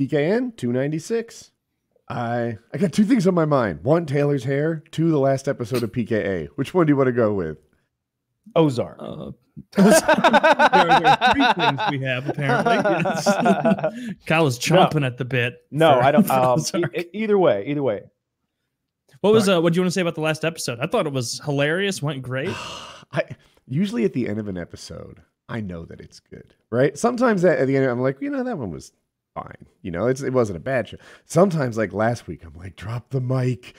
PKN 296. I I got two things on my mind. One, Taylor's hair. Two, the last episode of PKA. Which one do you want to go with? Ozark. Uh, there, there are three things we have apparently. Yes. Kyle is chomping at the bit. no, for- I don't. Um, e- either way, either way. what was uh, what do you want to say about the last episode? I thought it was hilarious, went great. I usually at the end of an episode, I know that it's good, right? Sometimes at, at the end, I'm like, you know, that one was fine. You know, it's it wasn't a bad show. Sometimes, like last week, I'm like, drop the mic.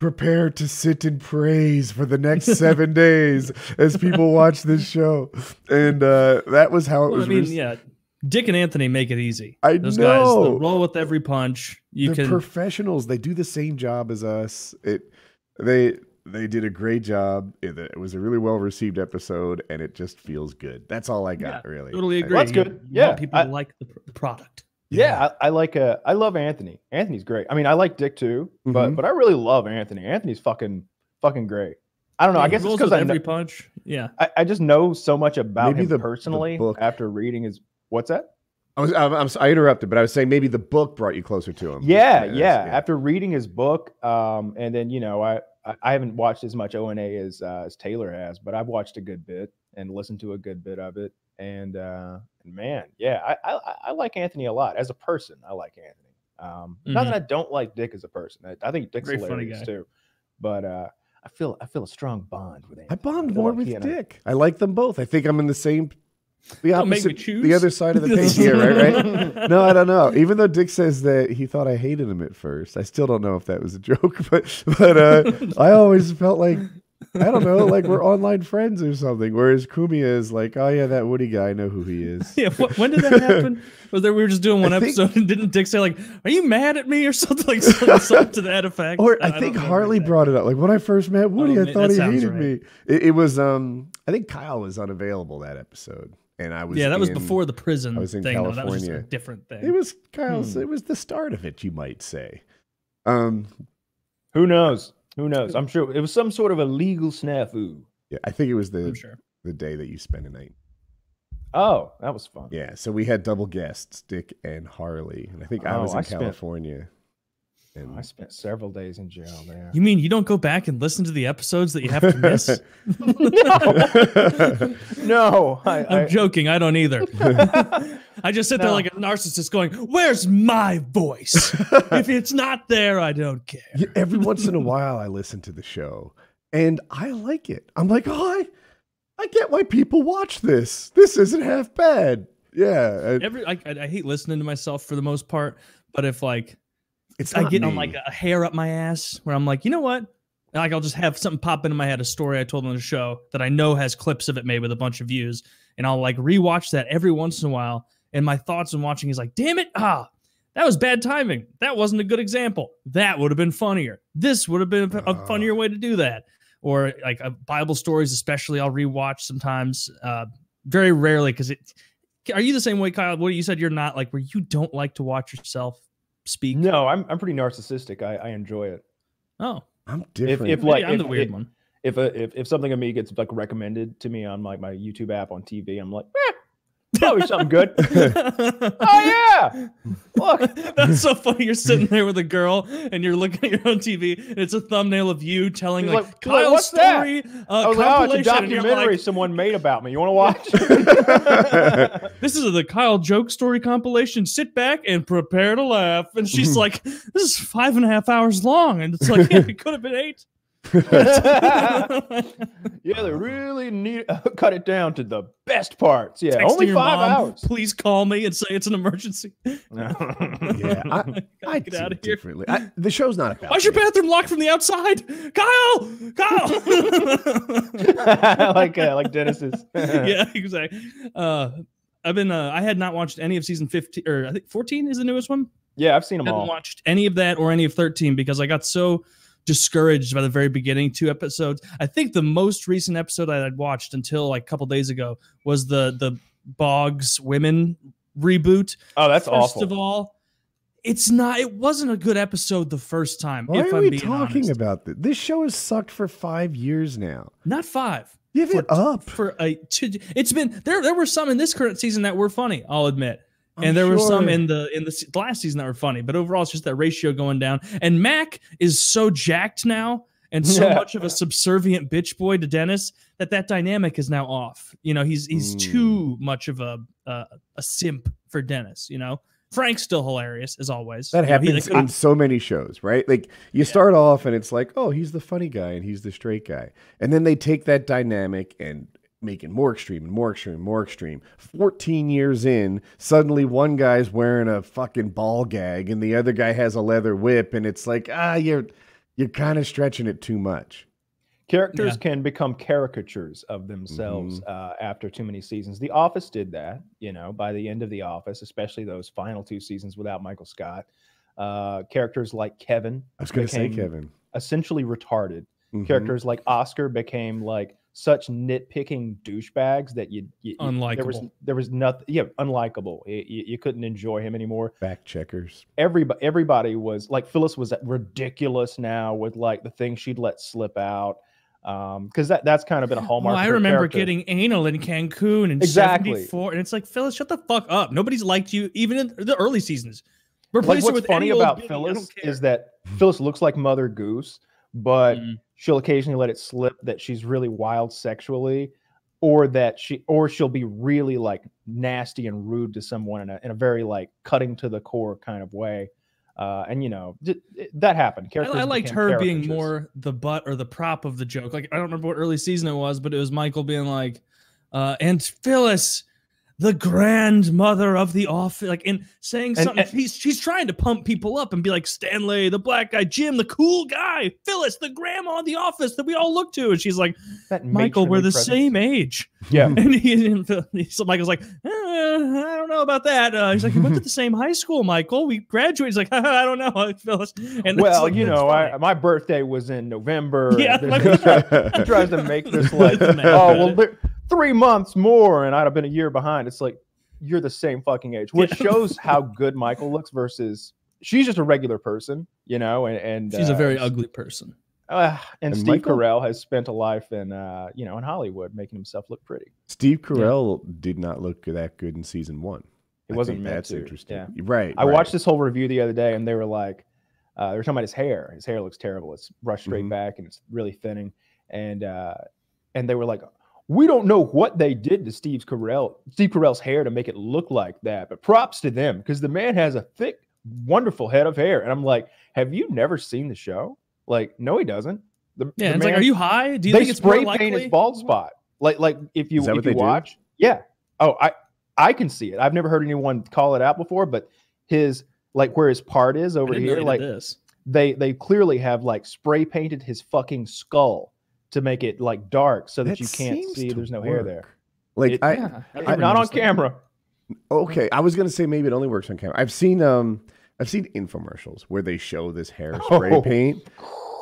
Prepare to sit in praise for the next seven days as people watch this show, and uh, that was how it Well, was. I mean, rec- yeah, Dick and Anthony make it easy. I Those guys know. they'll roll with every punch. You They're can professionals. They do the same job as us. It they they did a great job. It, it was a really well received episode, and it just feels good. That's all I got, Yeah, really. totally I- agree. That's good. you Yeah, people I- like the, the product. Yeah, I, I like. Uh, I love Anthony. Anthony's great. I mean, I like Dick too, but Mhm. but I really love Anthony. Anthony's fucking fucking great. I don't know. I guess it's because every know, punch. Yeah, I I just know so much about Maybe him the- the personally book- after reading his. What's that? I was I'm, I'm, I interrupted, but I was saying maybe the book brought you closer to him. Yeah, Yes, yeah. After reading his book, um, and then you know, I I, I haven't watched as much O and A as uh, as Taylor has, but I've watched a good bit and listened to a good bit of it. And uh, and man, yeah, I, I I- I like Anthony a lot as a person. I like Anthony. Um, not that I don't like Dick as a person. I, I think Dick's Very funny hilarious guy. too. But uh, I feel I feel a strong bond with Anthony. I bond feel more like with he and I- Dick. I like them both. I think I'm in the same. The Don't make opposite, choose. the other side of the page. here, right, right. No, I don't know. Even though Dick says that he thought I hated him at first, I still don't know if that was a joke. But but uh, I always felt like I don't know, like we're online friends or something. Whereas Cumia is like, oh yeah, that Woody guy, I know who he is. yeah. What, when did that happen? Was there we were just doing one I think- episode and didn't Dick say like, "Are you mad at me" or something like something, something to that effect? Or I, don't think Harley brought it up. Like when I first met Woody, Oh, I thought he hated right. me. It, it was um I think Kyle was unavailable that episode. And I was Yeah, that was before the prison I was in thing. Though. That was just a California. different thing. It was Kyle's Hmm. it was the start of it, you might say. Um Who knows? Who knows? I'm sure it was some sort of a legal snafu. yeah, I think it was the sure. the day that you spent a night. Oh, that was fun. Yeah, so we had double guests, Dick and Harley, and I think I Oh, was in I spent- California. And I spent several days in jail there. You mean you don't go back and listen to the episodes that you have to miss? no, I, I, I'm joking. I don't either. I just sit there like a narcissist going, Where's my voice? if it's not there, I don't care. Yeah, every once in a while I listen to the show and I like it. I'm like, oh, I, I get why people watch this. This isn't half bad. Yeah, I- Every I, I, I hate listening to myself for the most part, but if like it's I get on like a hair up my ass where I'm like, you know what? Like I'll just have something pop into my head, a story I told on the show that I know has clips of it made with a bunch of views, and I'll like rewatch that every once in a while. And my thoughts on watching is like, damn it, ah, that was bad timing. That wasn't a good example. That would have been funnier. This would have been a, a Ah. funnier way to do that. Or like uh, Bible stories, especially, I'll rewatch sometimes. Uh, very rarely, because it. Are you the same way, Kyle? What you said you're not like where you don't like to watch yourself speak. no, I'm I'm pretty narcissistic. I, I enjoy it. Oh, I'm different. if, maybe like, I'm the if- weird if- one. If a, if if something of me gets like recommended to me on like my YouTube app on TV, I'm like, probably something good. oh yeah, look, That's so funny. You're sitting there with a girl and you're looking at your own TV, and it's a thumbnail of you telling He's like, like, "Look, Kyle's what's that?" story. Uh, I was like, oh, it's a compilation," documentary like, someone made about me. You want to watch? this is the Kyle joke story compilation. Sit back and prepare to laugh. And she's like, this is five and a half hours long, and it's like, yeah, it could have been eight. yeah, they really need to cut it down to the best parts. Yeah, Texting only your five mom, hours. Please call me and say it's an emergency. yeah, I, I Get out of here. differently. I, the show's not about. Why's your me. bathroom locked from the outside? Kyle! Kyle! like uh, like Dennis's. yeah, exactly. Uh, I've been. Uh, I had not watched any of season fifteen, or I think fourteen is the newest one. yeah, I've seen I them haven't all. watched any of that or any of thirteen because I got so discouraged by the very beginning two episodes. I think the most recent episode I had watched until like a couple days ago was the the Boggs Women reboot. Oh, that's First awful. of all, it's not. It wasn't a good episode the first time. Why if are I'm we being talking honest. about this? This show has sucked for five years now. Not five. Give for, it up. for a two, it's been there there were some in this current season that were funny i'll admit I'm and there were some in the in the last season that were funny, but overall it's just that ratio going down. And Mac is so jacked now and so Yeah. much of a subservient bitch boy to Dennis that that dynamic is now off. You know, he's he's Mm. too much of a uh, a simp for Dennis. You know, Frank's still hilarious as always. That You know, happens like, in so many shows, right? Like you start off and it's like, oh, he's the funny guy and he's the straight guy. And then they take that dynamic and make it more extreme and more extreme, and more extreme. 14 years in, suddenly one guy's wearing a fucking ball gag and the other guy has a leather whip and it's like, ah, you're you're kind of stretching it too much. Characters Yeah. can become caricatures of themselves uh, after too many seasons. The Office did that, you know, by the end of The Office, especially those final two seasons without Michael Scott. Uh, characters like Kevin, I was going to say Kevin. essentially retarded. Mhm. Characters like Oscar became like such nitpicking douchebags that you, you you- There was Unlikable. there was nothing. Yeah, unlikable. Y- You, you couldn't enjoy him anymore. Fact checkers. Everybody everybody was like Phyllis was ridiculous now with like the things she'd let slip out. Um, because that that's kind of been a hallmark. Well, I of her remember character. getting anal in Cancun in Exactly. 74, and it's like, Phyllis, shut the fuck up. Nobody's liked you, even in the early seasons. like Replace her what's with funny about Billy, Phyllis is that Phyllis looks like Mother Goose, but Mhm. She'll occasionally let it slip that she's really wild sexually, or that she or she'll be really like nasty and rude to someone in a in a very like cutting to the core kind of way. Uh, and you know it- that happened. I, I liked her being more the butt or the prop of the joke. Like I don't remember what early season it was, but it was Michael being like, uh, and Phyllis, the grandmother of the office, like in saying And- something. and- he's she's trying to pump people up and be like Stanley, the black guy, Jim, the cool guy, Phyllis, the grandma of the office that we all look to, and she's like, That Michael, we're the presence. same age. Yeah, And he and Phil- so Michael's like, "Uh, I don't know about that. Uh, he's like, we went to the same high school, Michael. We graduated. He's like, I don't know, Phyllis. And well, like- you know. I, my birthday was in November. and Yeah, like- he tries to make this like, oh well, there- three months more, and I'd have been a year behind. It's like you're the same fucking age, which Yeah. shows how good Michael looks versus she's just a regular person, you know. And, and she's a uh, very ugly person. Uh, and, And Steve Michael? Carell has spent a life in, uh, you know, in Hollywood, making himself look pretty. Steve Carell did not look that good in season one. It I wasn't think meant that's to, interesting. yeah. Right. I right. watched this whole review the other day, and they were like, uh, they were talking about his hair. His hair looks terrible. It's brushed straight Mhm. back, and it's really thinning. And uh, and they were like, we don't know what they did to Steve Carell, Steve Carell's hair to make it look like that, but props to them because the man has a thick, wonderful head of hair. And I'm like, have you never seen the show? Like, no, he doesn't. The, Yeah, the it's like, are you high? Do you they think it's more spray likely? paint his bald spot. Like like if you Is that if what you they do? watch, yeah. Oh, I I can see it. I've never heard anyone call it out before, but his like where his part is over here, like this. they they clearly have like spray painted his fucking skull to make it like dark so that, That you can't see there's no hair there. Like It- I, Yeah, And never not on camera. okay, I was gonna say maybe it only works on camera. I've seen um I've seen infomercials where they show this hair spray Oh. paint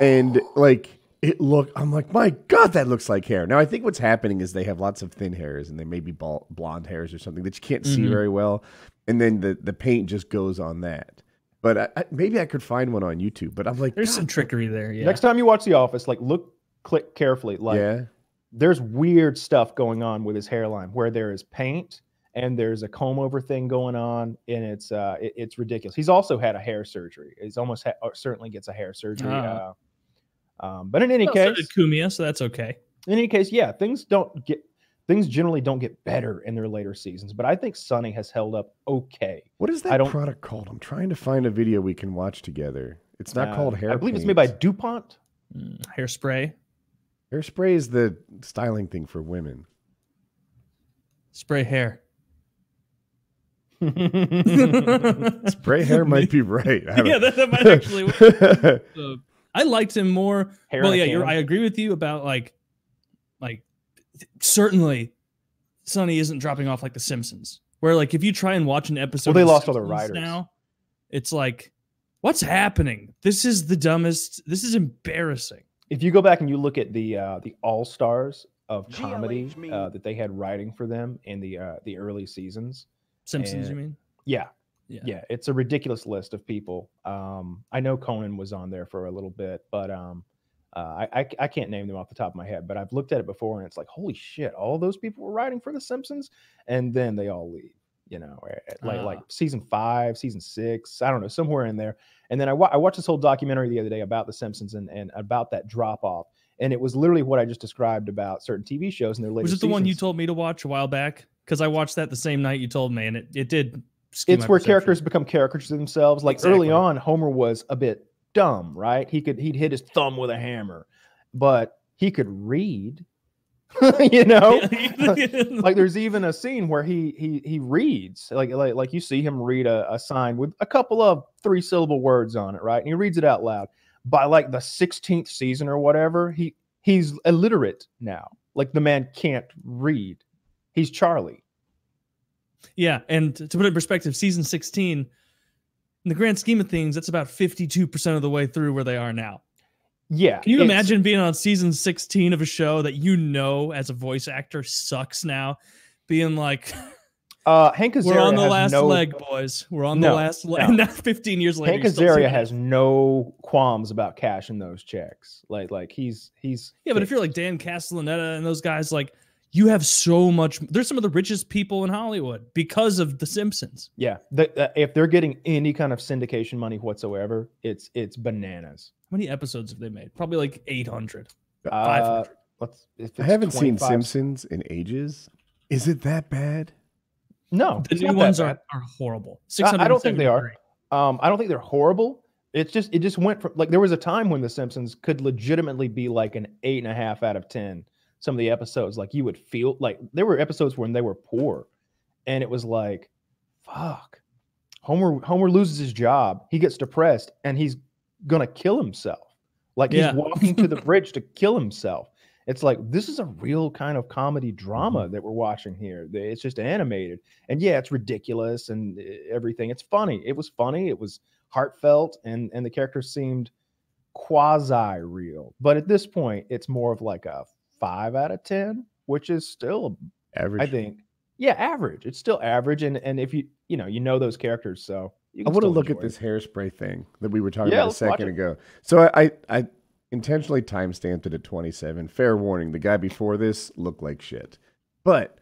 and like it look I'm like, my God, that looks like hair. Now I think what's happening is they have lots of thin hairs and they may be bald, blonde hairs or something that you can't see Mhm. very well. And then the, the paint just goes on that. But I, I, maybe I could find one on YouTube. But I'm like, There's God, some trickery there. Yeah. Next time you watch The Office, like look click carefully. Like yeah. there's weird stuff going on with his hairline where there is paint and there's a comb over thing going on and it's uh it- it's ridiculous he's also had a hair surgery he's almost ha- or certainly gets a hair surgery Ah. uh, um, but in any Well, so case did Cumia, so that's okay. in any case yeah things don't get things generally don't get better in their later seasons but i think sunny has held up okay What is I that don't- product called? I'm trying to find a video we can watch together. It's not Uh, called hair. i believe it's made by dupont Mm, hairspray, hairspray is the styling thing for women. spray hair. Spray hair might be right. I yeah, that, that might actually. work. So, I liked him more. Hair well, yeah, you're. I agree with you about like, like, certainly, Sunny isn't dropping off like The Simpsons, where like if you try and watch an episode, Well, they of The lost all their writers. now. It's like, what's happening? This is the dumbest. This is embarrassing. If you go back and you look at the uh, the all stars of comedy uh, that they had writing for them in the uh, the early seasons, Simpsons, you mean? yeah, Yeah. yeah, it's a ridiculous list of people. Um, I know Conan was on there for a little bit, but um, uh, I, I I can't name them off the top of my head. But I've looked at it before, and it's like, holy shit, all those people were writing for The Simpsons, and then they all leave. you know, at- like like Ah. season five, season six, I don't know, somewhere in there. And then I, wa- I watched this whole documentary the other day about The Simpsons and, and about that drop off. And it was literally what I just described about certain TV shows and their later Was it the one you told me to watch a while back? Because I watched that the same night you told me, and it, it did. it's where perception. characters become caricatures of themselves. Like early on, Homer was a bit dumb, right? He could he'd hit his thumb with a hammer, but he could read. you know, like there's even a scene where he he he reads like like like you see him read a, a sign with a couple of three syllable words on it, right? And he reads it out loud. By like the 16th season or whatever, he he's illiterate now. Like the man can't read. He's Charlie. Yeah, and to put it in perspective, season 16, in the grand scheme of things, that's about 52% of the way through where they are now. Yeah. Can you imagine being on season 16 of a show that you know as a voice actor sucks now? Being like, Uh, Hank Azaria we're on the last no, leg, boys. We're on No, the last leg. no. And now 15 years later, Hank Azaria has no qualms about cashing those checks. Like like he's he's Yeah, but if you're like Dan Castellaneta and those guys, like, you have so much. There's some of the richest people in Hollywood because of The Simpsons. yeah, the, uh, if they're getting any kind of syndication money whatsoever, it's it's bananas. How many episodes have they made? Probably like 800. Uh, 500. let's. If I haven't seen Simpsons in ages. Is it that bad? No, The new ones are, are horrible. I- I don't think they are. Um, I don't think they're horrible. It's just it just went from like there was a time when The Simpsons could legitimately be like an eight and a half out of ten. Some of the episodes, like you would feel like there were episodes when they were poor, and it was like, fuck. Homer Homer loses his job. He gets depressed, and he's gonna kill himself. Like Yeah. he's walking to the bridge to kill himself. It's like this is a real kind of comedy drama that we're watching here. It's just animated, and yeah, it's ridiculous and uh, everything. It's funny. It was funny. It was heartfelt, and and the characters seemed quasi real. But at this point, it's more of like a five out of ten, which is still, Average. I think, yeah, average. It's still average, and and if you you know you know those characters, so you I want to look at it. this hairspray thing that we were talking Yeah, about a second ago. So I, I, I intentionally time stamped it at 27. Fair warning: the guy before this looked like shit, but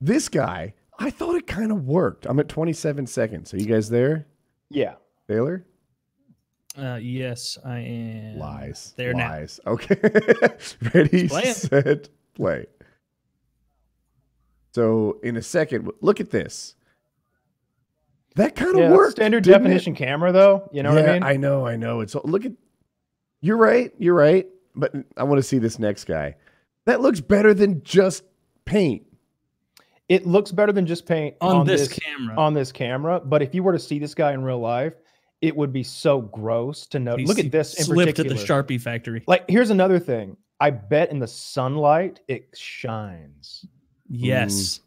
this guy, I thought it kind of worked. I'm at 27 seconds. Are you guys there, Yeah, Taylor? Uh, yes, I am. Lies. There now. Lies. Okay. Ready, Play it. set, play. So in a second, look at this. That kind of yeah, worked. standard didn't it? definition camera, though. You know what I mean? I know, I know. It's look at. You're right. You're right. But I want to see this next guy. That looks better than just paint. it looks better than just paint On, this, camera. on this camera. But if you were to see this guy in real life, it would be so gross to know. He Look at this in slipped particular. at the Sharpie factory. Like, here's another thing. I bet in the sunlight it shines. Yes.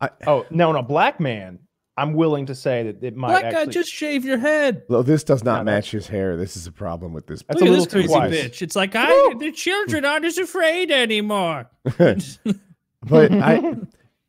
I, Oh no, no, black man. I'm willing to say that it might Black guy, just shave your head. well, this does not No, match his hair. This is a problem with this. That's Look a at little this too crazy wide. bitch. It's like I, the children aren't as afraid anymore. but I,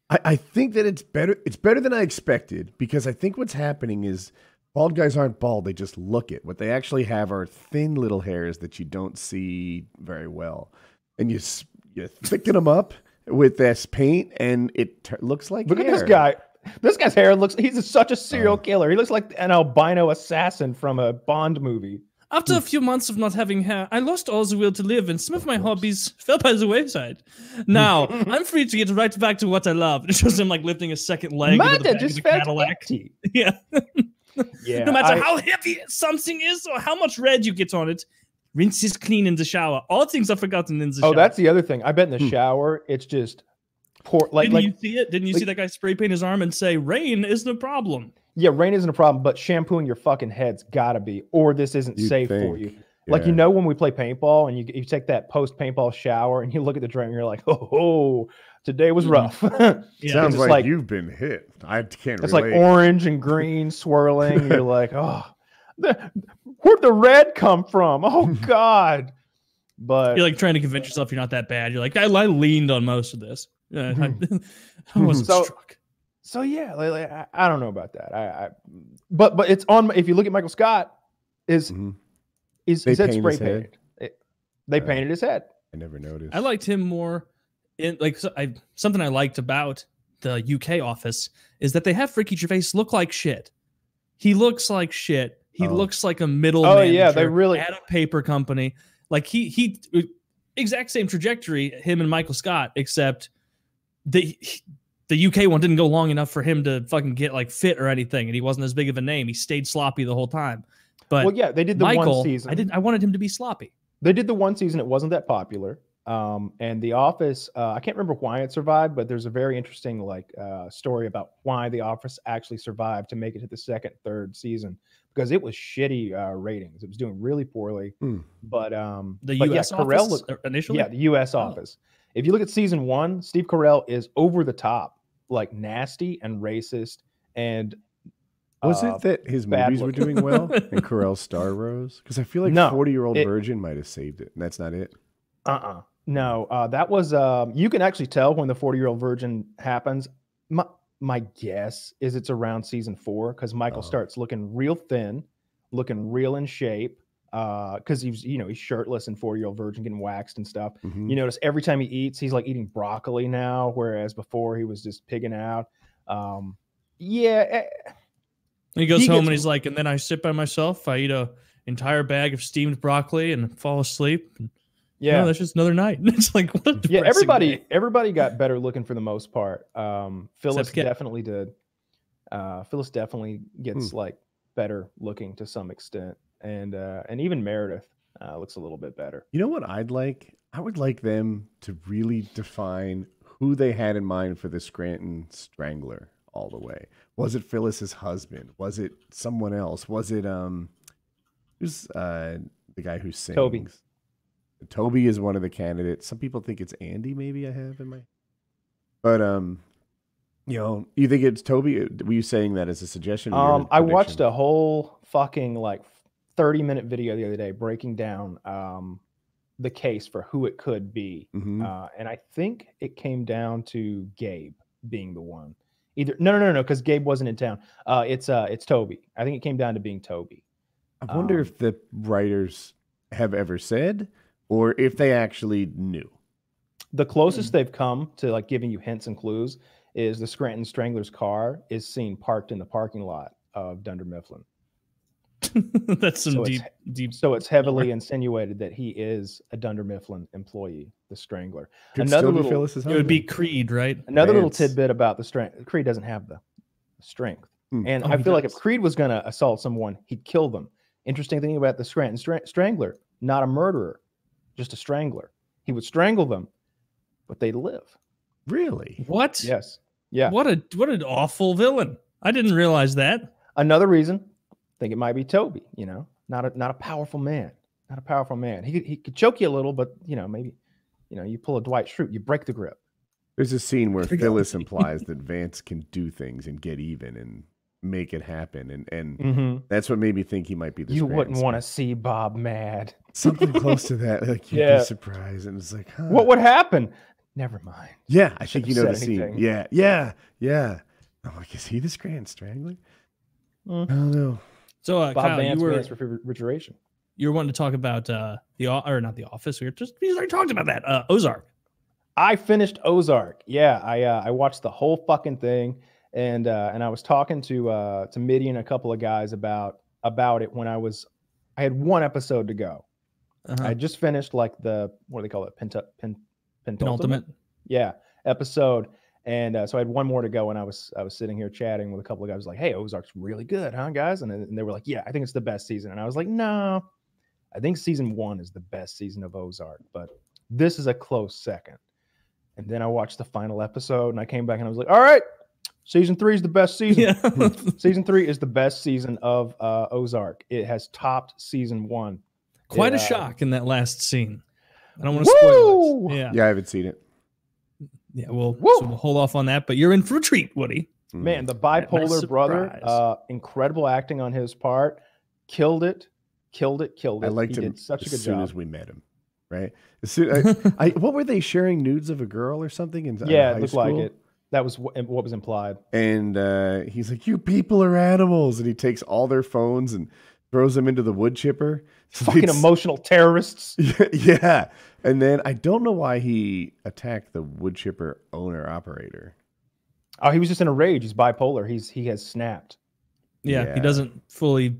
I, I think that it's better. It's better than I expected because I think what's happening is bald guys aren't bald. They just look it. What they actually have are thin little hairs that you don't see very well, and you s- you thicken them up with this paint, and it t- looks like Look at this guy. This guy's hair looks. He's such a serial Oh. killer. He looks like an albino assassin from a Bond movie. After a few months of not having hair, I lost all the will to live, and some of my hobbies fell by the wayside. Now I'm free to get right back to what I love. It shows him like lifting a second leg into the Mata back of just felt Cadillac. empty. Yeah. Yeah. no matter I- how heavy something is or how much red you get on it, rinse is clean in the shower. All things are forgotten in the Oh, shower. Oh, that's the other thing. I bet in the Hmm. shower, it's just pour like Didn't like you see it? Didn't you like- see that guy spray paint his arm and say, "Rain is the problem"? yeah, rain isn't a problem, but shampooing your fucking head's gotta be, or this isn't You'd safe for think. you. Like you know when we play paintball and you you take that post paintball shower and you look at the drain and you're like, oh, oh today was rough. Yeah. Sounds like, like- you've been hit. I can't it's relate. like orange and green swirling. you're like, oh, the, where'd the red come from? Oh God. But You're like trying to convince yourself you're not that bad. You're like, I, I leaned on most of this. Yeah, I, I wasn't So- struck. so yeah, like, like, I, I don't know about that. I, I but but it's on. If you look at Michael Scott, is Mhm. is They his head paint spray painted? It- they Uh, painted his head. I never noticed. I liked him more in like so I something I liked about the UK office is that they have Ricky Gervais look like shit. He looks like shit. He Oh. looks like a middle. Oh, yeah, they really- at a paper company. Like he he exact same trajectory. Him and Michael Scott, except the the UK one didn't go long enough for him to fucking get like fit or anything, and he wasn't as big of a name. He stayed sloppy the whole time. But well, yeah, they did the Michael, one season. I didn't. I wanted him to be sloppy. They did the one season. It wasn't that popular. Um, and The Office, uh, I can't remember why it survived, but there's a very interesting like uh, story about why The Office actually survived to make it to the second, third season because it was shitty uh, ratings. It was doing really poorly. Hmm. But um, The but US yeah, Carell office looked- uh, initially. yeah, the U.S. Oh. office. If you look at season one, Steve Carell is over the top, like nasty and racist, and Was uh, it that his bad movies were doing well and Carell's star rose? Because I feel like No, 40 year old it- virgin might have saved it. And that's not it. Uh-uh. No, uh, that was um, you can actually tell when the 40-year-old virgin happens. My my guess is it's around season four because Michael Oh. starts looking real thin, looking real in shape. Uh, because he's you know he's shirtless and 40-year-old virgin getting waxed and stuff. Mhm. You notice every time he eats, he's like eating broccoli now, whereas before he was just pigging out. Um, yeah, eh, he goes He home gets- and he's like, and then I sit by myself. I eat a entire bag of steamed broccoli and fall asleep. And, yeah. no, that's just another night. it's like what a yeah everybody day. everybody got better looking for the most part um phyllis Kit. definitely did uh phyllis definitely gets Hmm. like better looking to some extent and uh and even meredith uh looks a little bit better You know what I'd like? I would like them to really define who they had in mind for the Scranton Strangler all the way. Was it Phyllis's husband? Was it someone else? Was it um who's uh the guy who sings? Toby. Toby is one of the candidates. Some people think it's Andy, maybe I have in my But um you know, you think it's Toby? Uh, Were you saying that as a suggestion? um i watched a whole fucking like 30 minute video the other day breaking down um the case for who it could be Mhm. uh and i think it came down to gabe being the one either no no no no because gabe wasn't in town uh it's uh it's toby i think it came down to being toby I wonder Um, if the writers have ever said or if they actually knew. The closest they've come to like giving you hints and clues is the Scranton Strangler's car is seen parked in the parking lot of Dunder Mifflin. that's some So it's deep, deep. So it's heavily insinuated that he is a Dunder Mifflin employee, the Strangler. Could Another little- Phyllis's It would be. Creed, right? Another little tidbit about the strength Creed doesn't have the strength. Hmm. And Oh, I he feel like if. Creed was going to assault someone, he'd kill them. Interesting thing about the Scranton Stra- Strangler, not a murderer, just a strangler. He would strangle them, but they'd live. really. What? Yes. Yeah. What a what an awful villain. I didn't realize that. Another reason, I think it might be Toby. You know, not a not a powerful man, not a powerful man. He could, he could choke you a little, but you know maybe, you know, you pull a Dwight Schrute, you break the grip. There's a scene where Phyllis implies that Vance can do things and get even and make it happen, and and Mm-hmm. that's what made me think he might be the. You wouldn't want to see Bob mad. something close to that. Like you'd Yeah. be surprised, and it's like, huh. What would happen? Never mind. Yeah, I think you know the said scene. anything. Yeah, yeah, yeah. I'm like, is he the Scranton Strangler? Mm. I don't know. So uh, Bob Kyle, Vance, you were Vance refrigeration. you were wanting to talk about uh the or not the office. We were just we already talked about that. Uh Ozark. I finished Ozark. Yeah, I uh, I watched the whole fucking thing, and uh, and I was talking to uh, to Mitty and a couple of guys about about it when I was I had one episode to go. Uh-huh. I just finished like the what do they call it? Pent, pen, penultimate? Penultimate. Yeah, episode. And uh, so I had one more to go, and I was I was sitting here chatting with a couple of guys, like, "Hey, Ozark's really good, huh, guys?" And, and they were like, "Yeah, I think it's the best season." And I was like, "No, I think season one is the best season of Ozark, but this is a close second. And then I watched the final episode, and I came back and I was like, "All right, season three is the best season. Yeah. season three is the best season of uh, Ozark. It has topped season one. Quite a It, uh, shock in that last scene. I don't want to spoil it. Yeah. Yeah, I haven't seen it. Yeah, we'll, so we'll hold off on that, but you're in for a treat, Woody. Mm. Man, the nice bipolar brother, uh, incredible acting on his part, killed it, killed it, killed it. I liked he him did such a good soon job. as we met him. Right? As soon, I, I, what were they sharing nudes of a girl or something? In, in yeah, high it looked like it. That was wh- what was implied. And uh, he's like, "You people are animals," and he takes all their phones and throws them into the wood chipper. So Fucking it's- emotional terrorists. yeah. And then I don't know why he attacked the wood chipper owner operator. Oh, he was just in a rage. He's bipolar. He's he has snapped. Yeah, Yeah. he doesn't fully,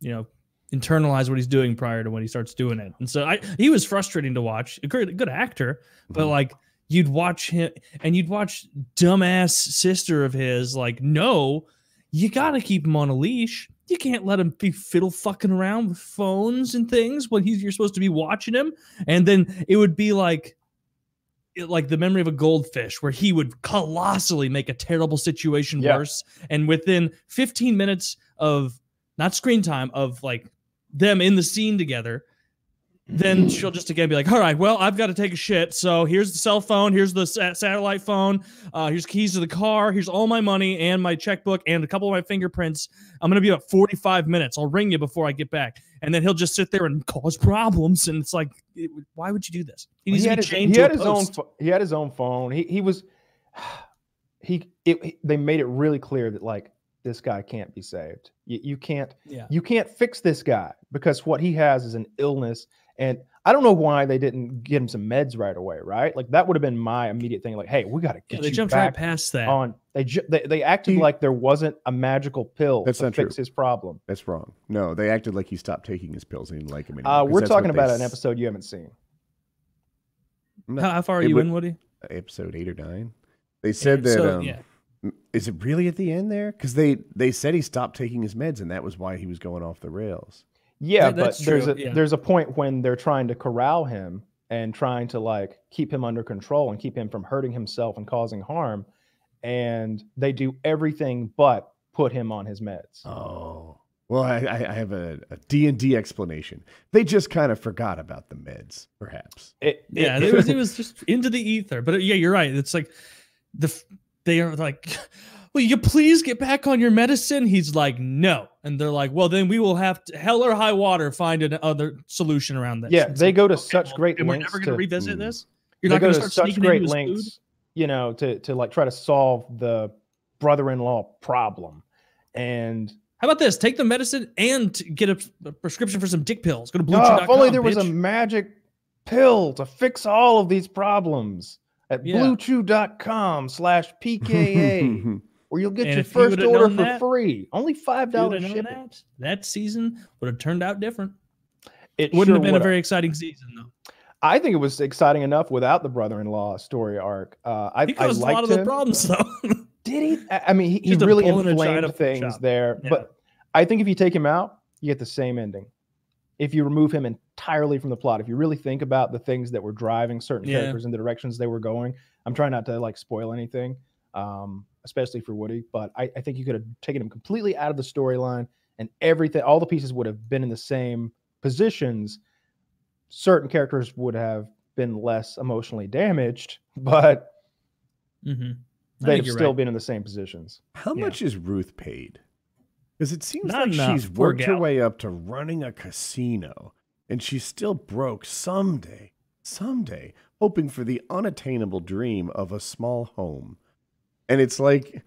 you know, internalize what he's doing prior to when he starts doing it. And so I he was frustrating to watch. A good good actor, but Mhm. like you'd watch him and you'd watch dumbass sister of his like no, you got to keep him on a leash. You can't let him be fiddle fucking around with phones and things when he's you're supposed to be watching him. And then it would be like it- like the memory of a goldfish where he would colossally make a terrible situation Yeah. worse and within 15 minutes of not screen time of like them in the scene together then she'll just again be like all right well i've got to take a shit. So here's the cell phone here's the sa- satellite phone uh, here's keys to the car here's all my money and my checkbook and a couple of my fingerprints. I'm gonna be about 45 minutes. I'll ring you before i get back. And then he'll just sit there and cause problems and it's like it, why would you do this? He he had his, he had his own he had his own phone. He he was he, it, he- they made it really clear that like this guy can't be saved. You, you can't yeah. you can't fix this guy because what he has is an illness and I don't know why they didn't get him some meds right away, right? Like that would have been my immediate thing like hey, we got to get Yeah, get they you jumped right past that on they, ju- they they acted He- like there wasn't a magical pill That's to not fix true. his problem. That's wrong. No, they acted like he stopped taking his pills and didn't like him anymore. Uh, 'cause we're talking what they about an episode you haven't seen. how, how far are you would- in woody episode eight or nine. They said And that. so, um, yeah Is it really at the end there? Because they they said he stopped taking his meds and that was why he was going off the rails. Yeah, That- but that's there's true, a yeah. there's a point when they're trying to corral him and trying to like keep him under control and keep him from hurting himself and causing harm, and they do everything but put him on his meds. Oh. Well, I, I I have a, a D&D explanation. They just kind of forgot about the meds, perhaps. It- yeah, it- it was it was just into the ether. But uh, yeah, you're right. It's like the they are like, will you please get back on your medicine? He's like, no, and they're like, well, then we will have to hell or high water find another solution around this. Yeah, It's they like, go to okay, such well, great and we're lengths never going to to- revisit Mm. this. You're they not going to to start such sneaking great into his food? lengths, you know, to to like try to solve the brother-in-law problem, and How about this? Take the medicine and get a, a prescription for some dick pills. Go to Oh, bluechew.com. if only there was a magic pill to fix all of these problems at Yeah. bluechew.com slash PKA, where you'll get And your you first would've order for that, free. Only $5 If you'd have known shipping. that, that season would have turned out different. It Wouldn't sure have been would've. a very exciting season though. I think it was exciting enough without the brother-in-law story arc. Uh, I, He I caused a lot of him. the problems though. Did he? I mean, he, he really bull in a inflamed things shop. there. Yeah. But I think if you take him out, you get the same ending. If you remove him entirely from the plot, if you really think about the things that were driving certain Yeah. characters in the directions they were going, I'm trying not to like spoil anything, um, especially for Woody. But I, I think you could have taken him completely out of the storyline, and everything, all the pieces would have been in the same positions. Certain characters would have been less emotionally damaged, but mm-hmm. they've still been in the same positions. How Yeah. much is Ruth paid? Because it seems Not like enough, she's poor worked her way up to running a casino and she's still broke someday, someday, hoping for the unattainable dream of a small home. And it's like,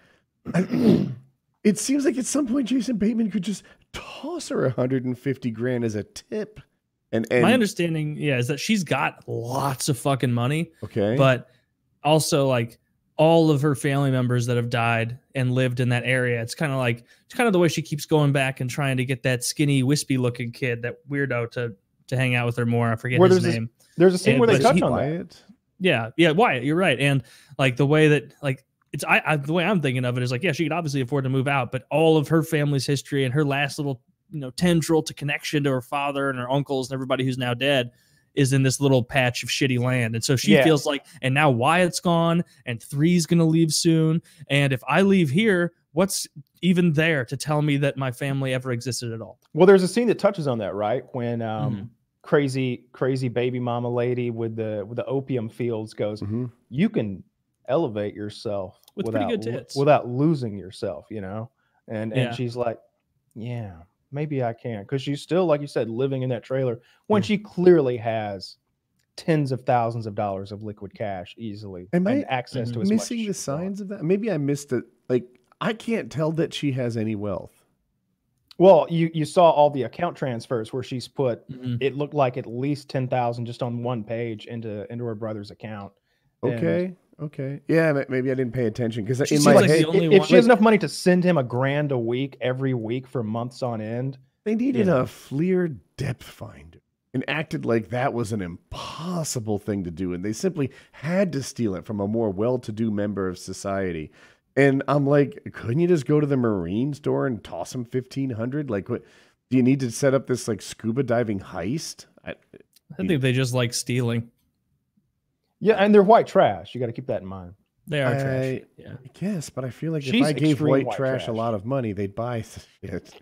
I- it seems like at some point Jason Bateman could just toss her 150 grand as a tip. And, and My understanding, yeah, is that she's got lots of fucking money, okay, but also like all of her family members that have died and lived in that area. It's kind of like it's kind of the way she keeps going back and trying to get that skinny, wispy looking kid, that weirdo, to to hang out with her more. I forget Where his there's name. There's a scene And- where they touch he- on that. Wyatt. Yeah, yeah, Wyatt, you're right. And like the way that like it's I, I the way I'm thinking of it is like, yeah, she could obviously afford to move out, but all of her family's history and her last little, you know, tendril to connection to her father and her uncles and everybody who's now dead is in this little patch of shitty land. And so she Yeah. feels like, and now Wyatt's gone and three's gonna leave soon. And if I leave here, what's even there to tell me that my family ever existed at all? Well, there's a scene that touches on that, right? When um, Mhm. crazy, crazy baby mama lady with the with the opium fields goes, Mhm. you can elevate yourself With pretty without good lo- tits. without losing yourself, you know. And Yeah. and she's like, yeah, maybe I can, because she's still, like you said, living in that trailer when Yeah. she clearly has tens of thousands of dollars of liquid cash easily Am and I access to as much missing as the signs of that? Maybe I missed it. Like I can't tell that she has any wealth. Well, you you saw all the account transfers where she's put Mhm. it looked like at least ten thousand just on one page into into her brother's account. And Okay. Okay. Yeah, maybe I didn't pay attention because in my like head the only if one- she has enough money to send him a grand a week every week for months on end, they needed Yeah. a FLIR depth finder and acted like that was an impossible thing to do, and they simply had to steal it from a more well-to-do member of society. And I'm like, couldn't you just go to the marine store and toss him fifteen hundred? Like, what? Do you need to set up this like scuba diving heist? I, I think they just like stealing. Yeah, and they're white trash. You got to keep that in mind. They are I- trash. Yeah. I guess, but I feel like if I gave white, white trash, a lot of money, they'd buy shit.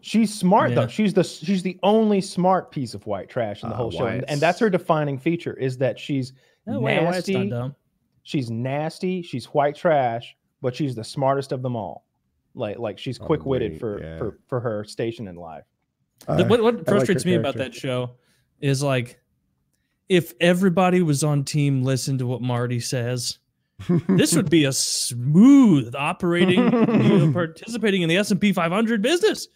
She's smart Yeah. though. She's the she's the only smart piece of white trash in the Uh, whole show, and, and that's her defining feature is that she's No, wait, not nasty. dumb. She's nasty. She's white trash, but she's the smartest of them all. Like like she's quick witted Probably, for, yeah. for for her station in life. The- Uh, what what frustrates her me about that show is like if everybody was on team listen to what Marty says, this would be a smooth operating, you know, participating in the S and P 500 business.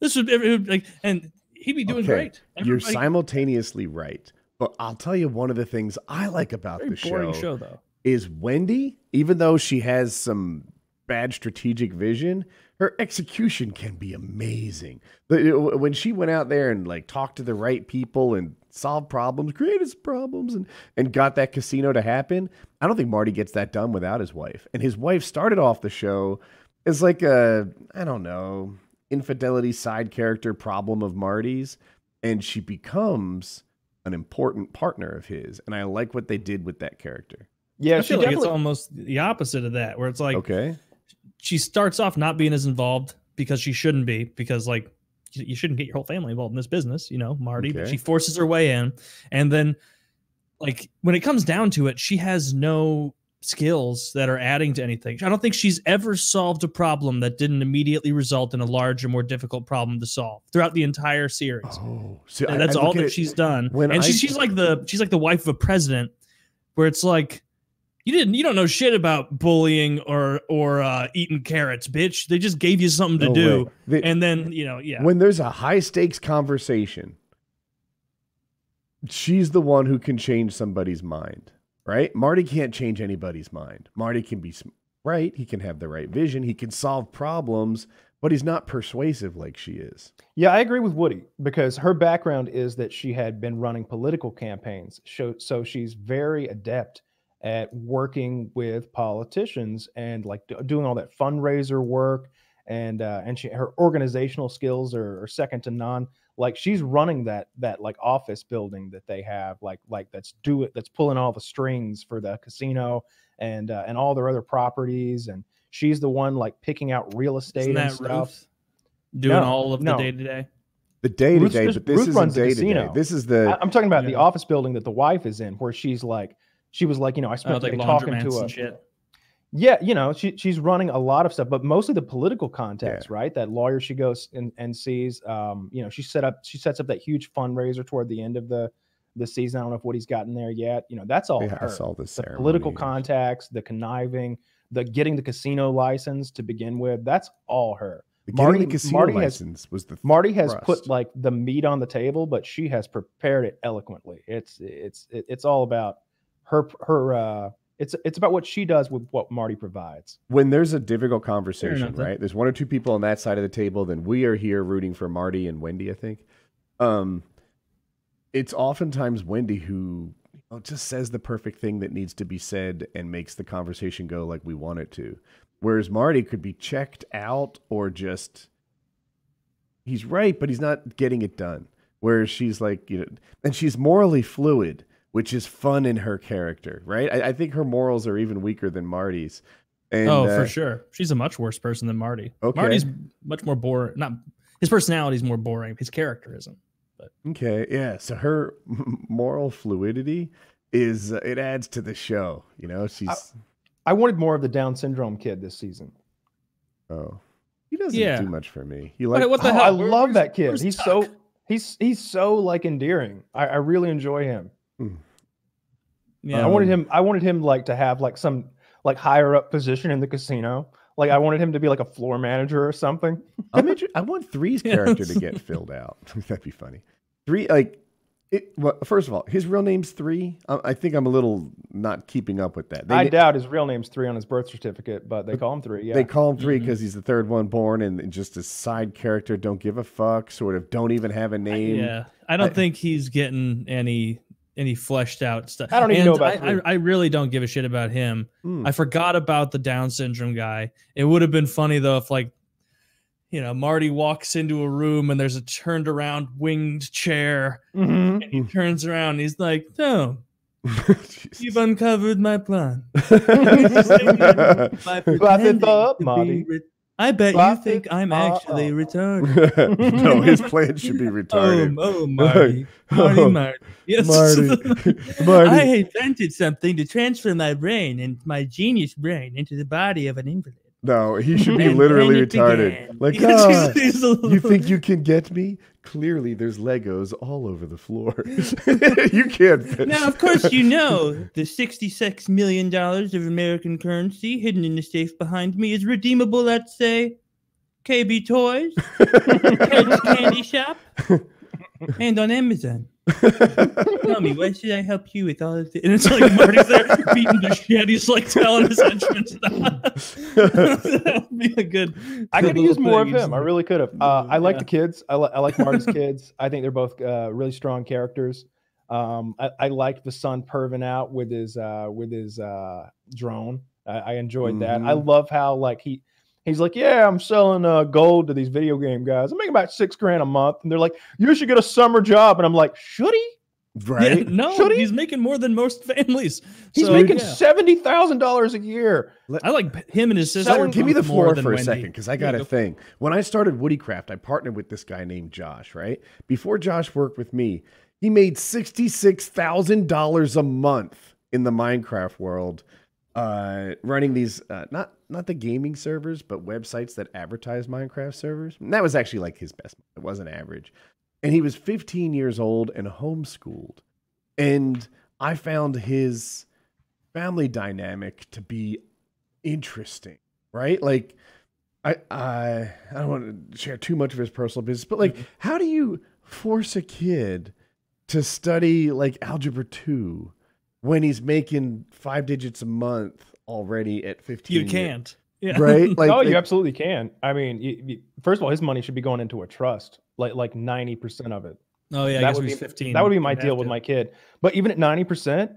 This would, would like, and he'd be doing Okay, great. You're simultaneously right. But I'll tell you one of the things I like about the show, show though. is Wendy, even though she has some bad strategic vision, her execution can be amazing. When she went out there and like talked to the right people and solved problems, created some problems, and and got that casino to happen, I don't think Marty gets that done without his wife. And his wife started off the show as like a I don't know infidelity side character problem of Marty's, and she becomes an important partner of his. And I like what they did with that character. Yeah, I she feel like it's almost the opposite of that, where it's like okay. she starts off not being as involved because she shouldn't be, because like you shouldn't get your whole family involved in this business, you know, Marty. But she forces her way in, and then like when it comes down to it, she has no skills that are adding to anything. I don't think she's ever solved a problem that didn't immediately result in a larger, more difficult problem to solve throughout the entire series. Oh, so I- that's all that it- she's done. and I- she's she's like the she's like the wife of a president, where it's like you didn't you don't know shit about bullying or or uh, eating carrots, bitch. They just gave you something to No do. The- and then you know yeah. When there's a high stakes conversation, she's the one who can change somebody's mind, right? Marty can't change anybody's mind. Marty can be right. He can have the right vision. He can solve problems, but he's not persuasive like she is. Yeah, I agree with Woody because her background is that she had been running political campaigns. So, so she's very adept at working with politicians and like do- doing all that fundraiser work. And uh, and she her organizational skills are, are second to none. Like she's running that that like office building that they have, like like that's do it that's pulling all the strings for the casino and uh, and all their other properties. And she's the one like picking out real estate Isn't and stuff. Ruth doing No, all of no. the day to day? The day to day, just- but this Ruth isn't runs the day to day. casino. This is the I, am talking about the office building that the wife is in, where she's like, she was like, you know, I Oh, spent like talking to a, shit. yeah, you know, she she's running a lot of stuff, but mostly the political context, right? That lawyer she goes and, and sees, um, you know, she set up, she sets up that huge fundraiser toward the end of the the season. I don't know if Woody's gotten there yet. You know, that's all yeah, I her. saw the The political contacts, the conniving, the getting the casino license to begin with. That's all her. The getting Marty- the casino Marty has- license was the Marty has thrust. put like the meat on the table, but she has prepared it eloquently. It's it's it's all about her her uh it's it's about what she does with what Marty provides. when there's a difficult conversation, enough, right? There's one or two people on that side of the table, then we are here rooting for Marty and Wendy, I think. Um it's oftentimes Wendy who you know, just says the perfect thing that needs to be said and makes the conversation go like we want it to. Whereas Marty could be checked out or just he's right, but he's not getting it done. Whereas she's like, you know, and she's morally fluid, which is fun in her character, right? I, I think her morals are even weaker than Marty's. And, oh, uh, for sure. She's a much worse person than Marty. Okay. Marty's much more boring. Not his personality is more boring. His character isn't. Okay, yeah. So her moral fluidity is uh, it adds to the show. You know, she's I wanted more of the Down syndrome kid this season. oh, he doesn't Yeah. do much for me. He like what the Oh, hell? I Where- love that kid. He's Tuck? so he's he's so like endearing. I, I really enjoy him. Yeah, I wanted him I wanted him like to have like some like higher up position in the casino. Like I wanted him to be like a floor manager or something. I'm inter- I want three's Yeah. character to get filled out. That'd be funny. Three like It, well, first of all, his real name's three. I, I think I'm a little not keeping up with that. They, I doubt his real name's three on his birth certificate, but they call him three. Yeah. They call him 3 Mhm. because he's the third one born and just a side character. Don't give a fuck. Sort of don't even have a name. Yeah, I don't I- think he's getting any any fleshed out stuff. I don't even And know about I, I. I really don't give a shit about him. Hmm. I forgot about the Down syndrome guy. It would have been funny though if like, you know, Marty walks into a room and there's a turned around winged chair, Mhm. and he turns around. And he's like, "No, you've uncovered my plan." It up, Marty. Re- I bet Clap you think I'm actually up. retarded. no, his plan should be Oh, retarded. oh, oh Marty, Marty, Oh, Marty. Yes. Marty, Marty. I invented something to transfer my brain and my genius brain into the body of an invalid. No, he should be And literally retarded. began. Like, Yes, he's- he's a- you think you can get me? Clearly, there's Legos all over the floor. you can't. Now, of course, you know the $66 million of American currency hidden in the safe behind me is redeemable at, say, KB Toys, Candy Shop, and on Amazon. Tell me, what should I help you with all of this? And it's like Marty's there beating the shit. He's like telling his henchmen that would be a good. I could use little more of him. I really could have. Uh, I like Yeah. the kids. I, li- I like Marty's kids. I think they're both uh, really strong characters. Um, I, I like the son perving out with his uh, with his uh, drone. I, I enjoyed that. I Mhm. love how like he he's like, yeah, I'm selling uh, gold to these video game guys. I'm making about six grand a month, and they're like, you should get a summer job, and I'm like, should he? Yeah, right? no, Should he? he's making more than most families. He's So, making yeah. seventy thousand dollars a year. I like him and his sister. Someone give me the floor for a Wendy. second because I Yeah, got a go- thing. When I started Woodycraft, I partnered with this guy named Josh, right? Before Josh worked with me, he made $66,000 a month in the Minecraft world uh, running these, uh, not, not the gaming servers, but websites that advertise Minecraft servers. And that was actually like his best. It wasn't average. And he was 15 years old and homeschooled. And I found his family dynamic to be interesting, right? Like, I I I don't want to share too much of his personal business, but like, how do you force a kid to study like algebra two when he's making five digits a month already at fifteen? You can't. Yeah. right? Like, oh, you absolutely can. I mean, you, you- first of all, his money should be going into a trust, like like ninety percent of it. Oh yeah, that would be 15. that would be my deal with to. my kid. But even at ninety percent,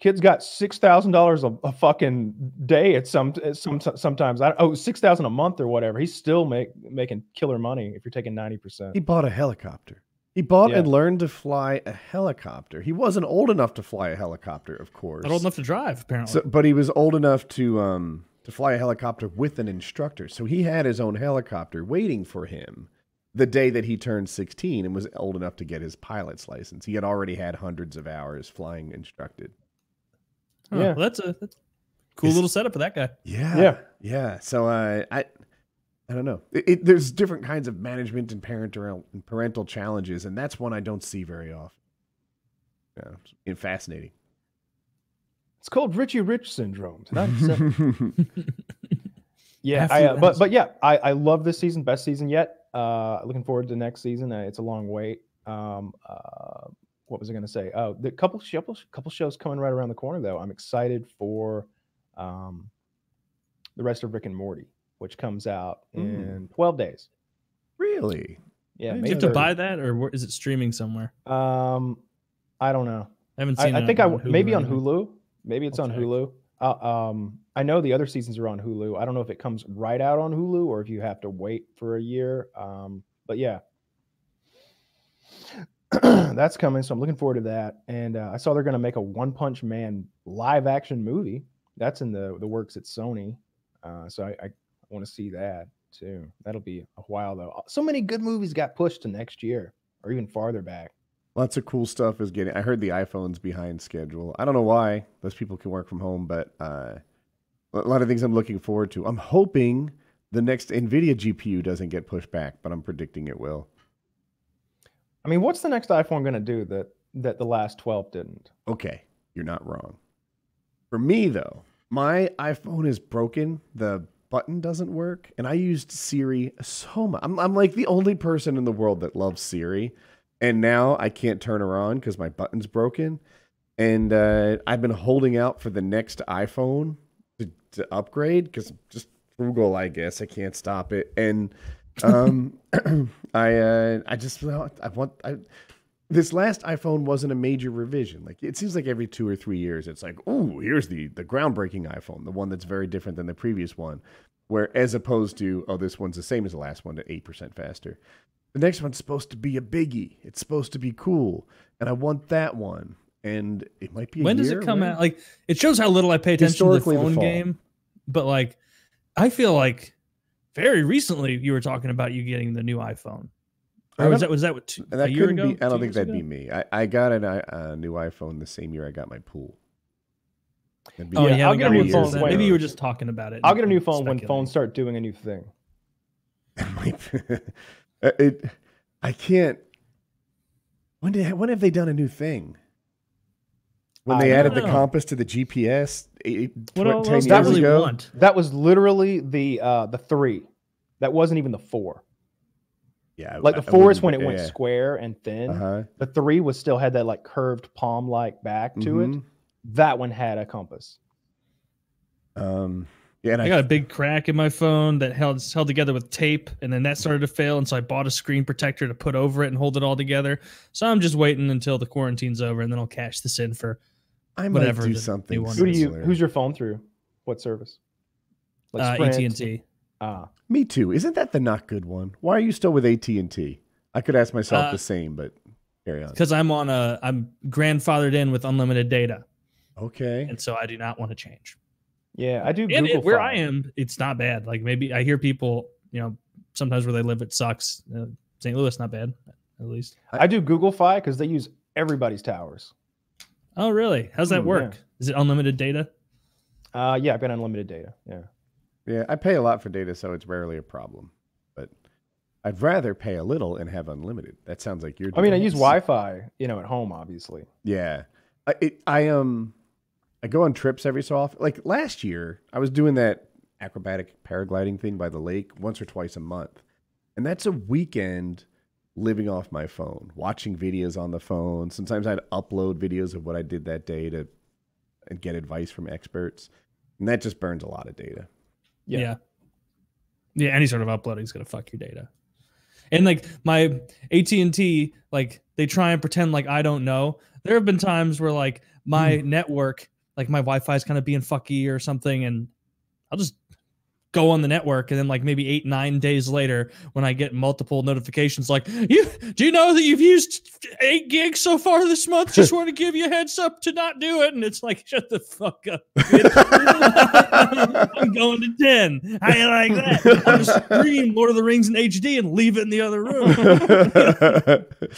kids got six thousand dollars a a fucking day at some at some sometimes. I oh six thousand a month or whatever. He's still make making killer money if you're taking ninety percent. he bought a helicopter. He bought Yeah. and learned to fly a helicopter. He wasn't old enough to fly a helicopter, of course. Not old enough to drive, apparently. So, but he was old enough to um to fly a helicopter with an instructor. So he had his own helicopter waiting for him the day that he turned 16 and was old enough to get his pilot's license. He had already had hundreds of hours flying instructed. Huh, yeah. well, that's a that's cool Is- little setup for that guy. Yeah. Yeah. Yeah. So uh, I I don't know. It, it, there's different kinds of management and parental and parental challenges, and that's one I don't see very often. Yeah, it's fascinating. It's called Richie Rich syndrome. 97. Yeah, After I, uh, but but yeah, I, I love this season, best season yet. Uh, looking forward to next season. Uh, it's a long wait. Um, uh, what was I going to say? Oh, the couple couple couple shows coming right around the corner though. I'm excited for um, the rest of Rick and Morty, which comes out Mm. in 12 days. really? Yeah, Do Do you have to buy that, or is it streaming somewhere? Um, I don't know. I haven't I, seen. I it think I on maybe on. Hulu. Maybe it's I'll on check. Hulu. Uh, um, I know the other seasons are on Hulu. I don't know if it comes right out on Hulu or if you have to wait for a year. Um, but yeah, that's coming. So I'm looking forward to that. And uh, I saw they're going to make a One Punch Man live action movie. That's in the the works at Sony. Uh, so I, I want to see that too. That'll be a while though. So many good movies got pushed to next year or even farther back. Lots of cool stuff is getting. I heard the iPhone's behind schedule. I don't know why. Those people can work from home, but uh, a lot of things I'm looking forward to. I'm hoping the next NVIDIA GPU doesn't get pushed back, but I'm predicting it will. I mean, what's the next iPhone going to do that that the last 12 didn't? Okay, you're not wrong. For me though, my iPhone is broken. The button doesn't work, and I used Siri so much. I'm, I'm like the only person in the world that loves Siri. and now I can't turn her on because my button's broken. And uh, I've been holding out for the next iPhone to, to upgrade because just frugal, I guess. I can't stop it. And um, I uh, I just I want I this last iPhone wasn't a major revision. Like it seems like every two or three years, it's like, oh, here's the the groundbreaking iPhone, the one that's very different than the previous one. Where as opposed to, oh, this one's the same as the last one at eight percent faster. The next one's supposed to be a biggie. It's supposed to be cool, and I want that one. And it might be. when does it come right? out? Like it shows how little I pay attention to the Historically, the phone game, but like I feel like very recently you were talking about you getting the new iPhone. I Or was that was that what two, And that a year couldn't ago? be. I don't Two think that'd ago? be me. I, I got an, i- a new iPhone the same year I got my pool. That'd be Oh Yeah, yeah, I'll get a new phone then. when- Maybe you were just talking about it. I'll get a new phone when phones start doing a new thing. Uh, it, I can't. When did when have they done a new thing? When they don't added the know. compass to the GPS eight, What, tw- what 10 years you really ago. want? That was literally the uh the three. That wasn't even the four. Yeah, I- Like I the four is when it went yeah. square and thin. Uh-huh. The three was still had that like curved palm like back to it. Mhm. That one had a compass. Um, yeah, and I I, got a big crack in my phone that held held together with tape, and then that started to fail, and so I bought a screen protector to put over it and hold it all together. So I'm just waiting until the quarantine's over, and then I'll cash this in for I might whatever do the something. new one Who do you who's your phone through? What service? uh, Sprint? AT and T. Ah. Me too. Isn't that the not good one? Why are you still with AT and T? I could ask myself Uh, the same, but carry on. Because I'm on a I'm grandfathered in with unlimited data, Okay. and so I do not want to change. Yeah, I do And Google it, where I am, it's not bad. Like maybe I hear people, you know, sometimes where they live, it sucks. Uh, St. Louis, not bad, at least. I do Google Fi because they use everybody's towers. Oh, really? How's that Hmm, work? yeah. Is it unlimited data? Uh yeah, I've got unlimited data. Yeah. Yeah, I pay a lot for data, so it's rarely a problem. But I'd rather pay a little and have unlimited. That sounds like you're. I mean, I use. Wi-Fi, you know, at home, obviously. Yeah, I, it, I um, I go on trips every so often. Like last year, I was doing that acrobatic paragliding thing by the lake once or twice a month, and that's a weekend living off my phone, watching videos on the phone. Sometimes I'd upload videos of what I did that day to and get advice from experts, and that just burns a lot of data. Yeah. yeah. Yeah, any sort of uploading is gonna fuck your data. And like my AT and T, like they try and pretend like I don't know. There have been times where like my Hmm. network, like my Wi-Fi is kind of being fucky or something, and I'll just go on the network, and then like maybe eight nine days later, when I get multiple notifications, like you, do you know that you've used eight gigs so far this month? Just want to give you a heads up to not do it, and it's like shut the fuck up. I'm going to 10. i like that? I'll just stream Lord of the Rings in HD and leave it in the other room.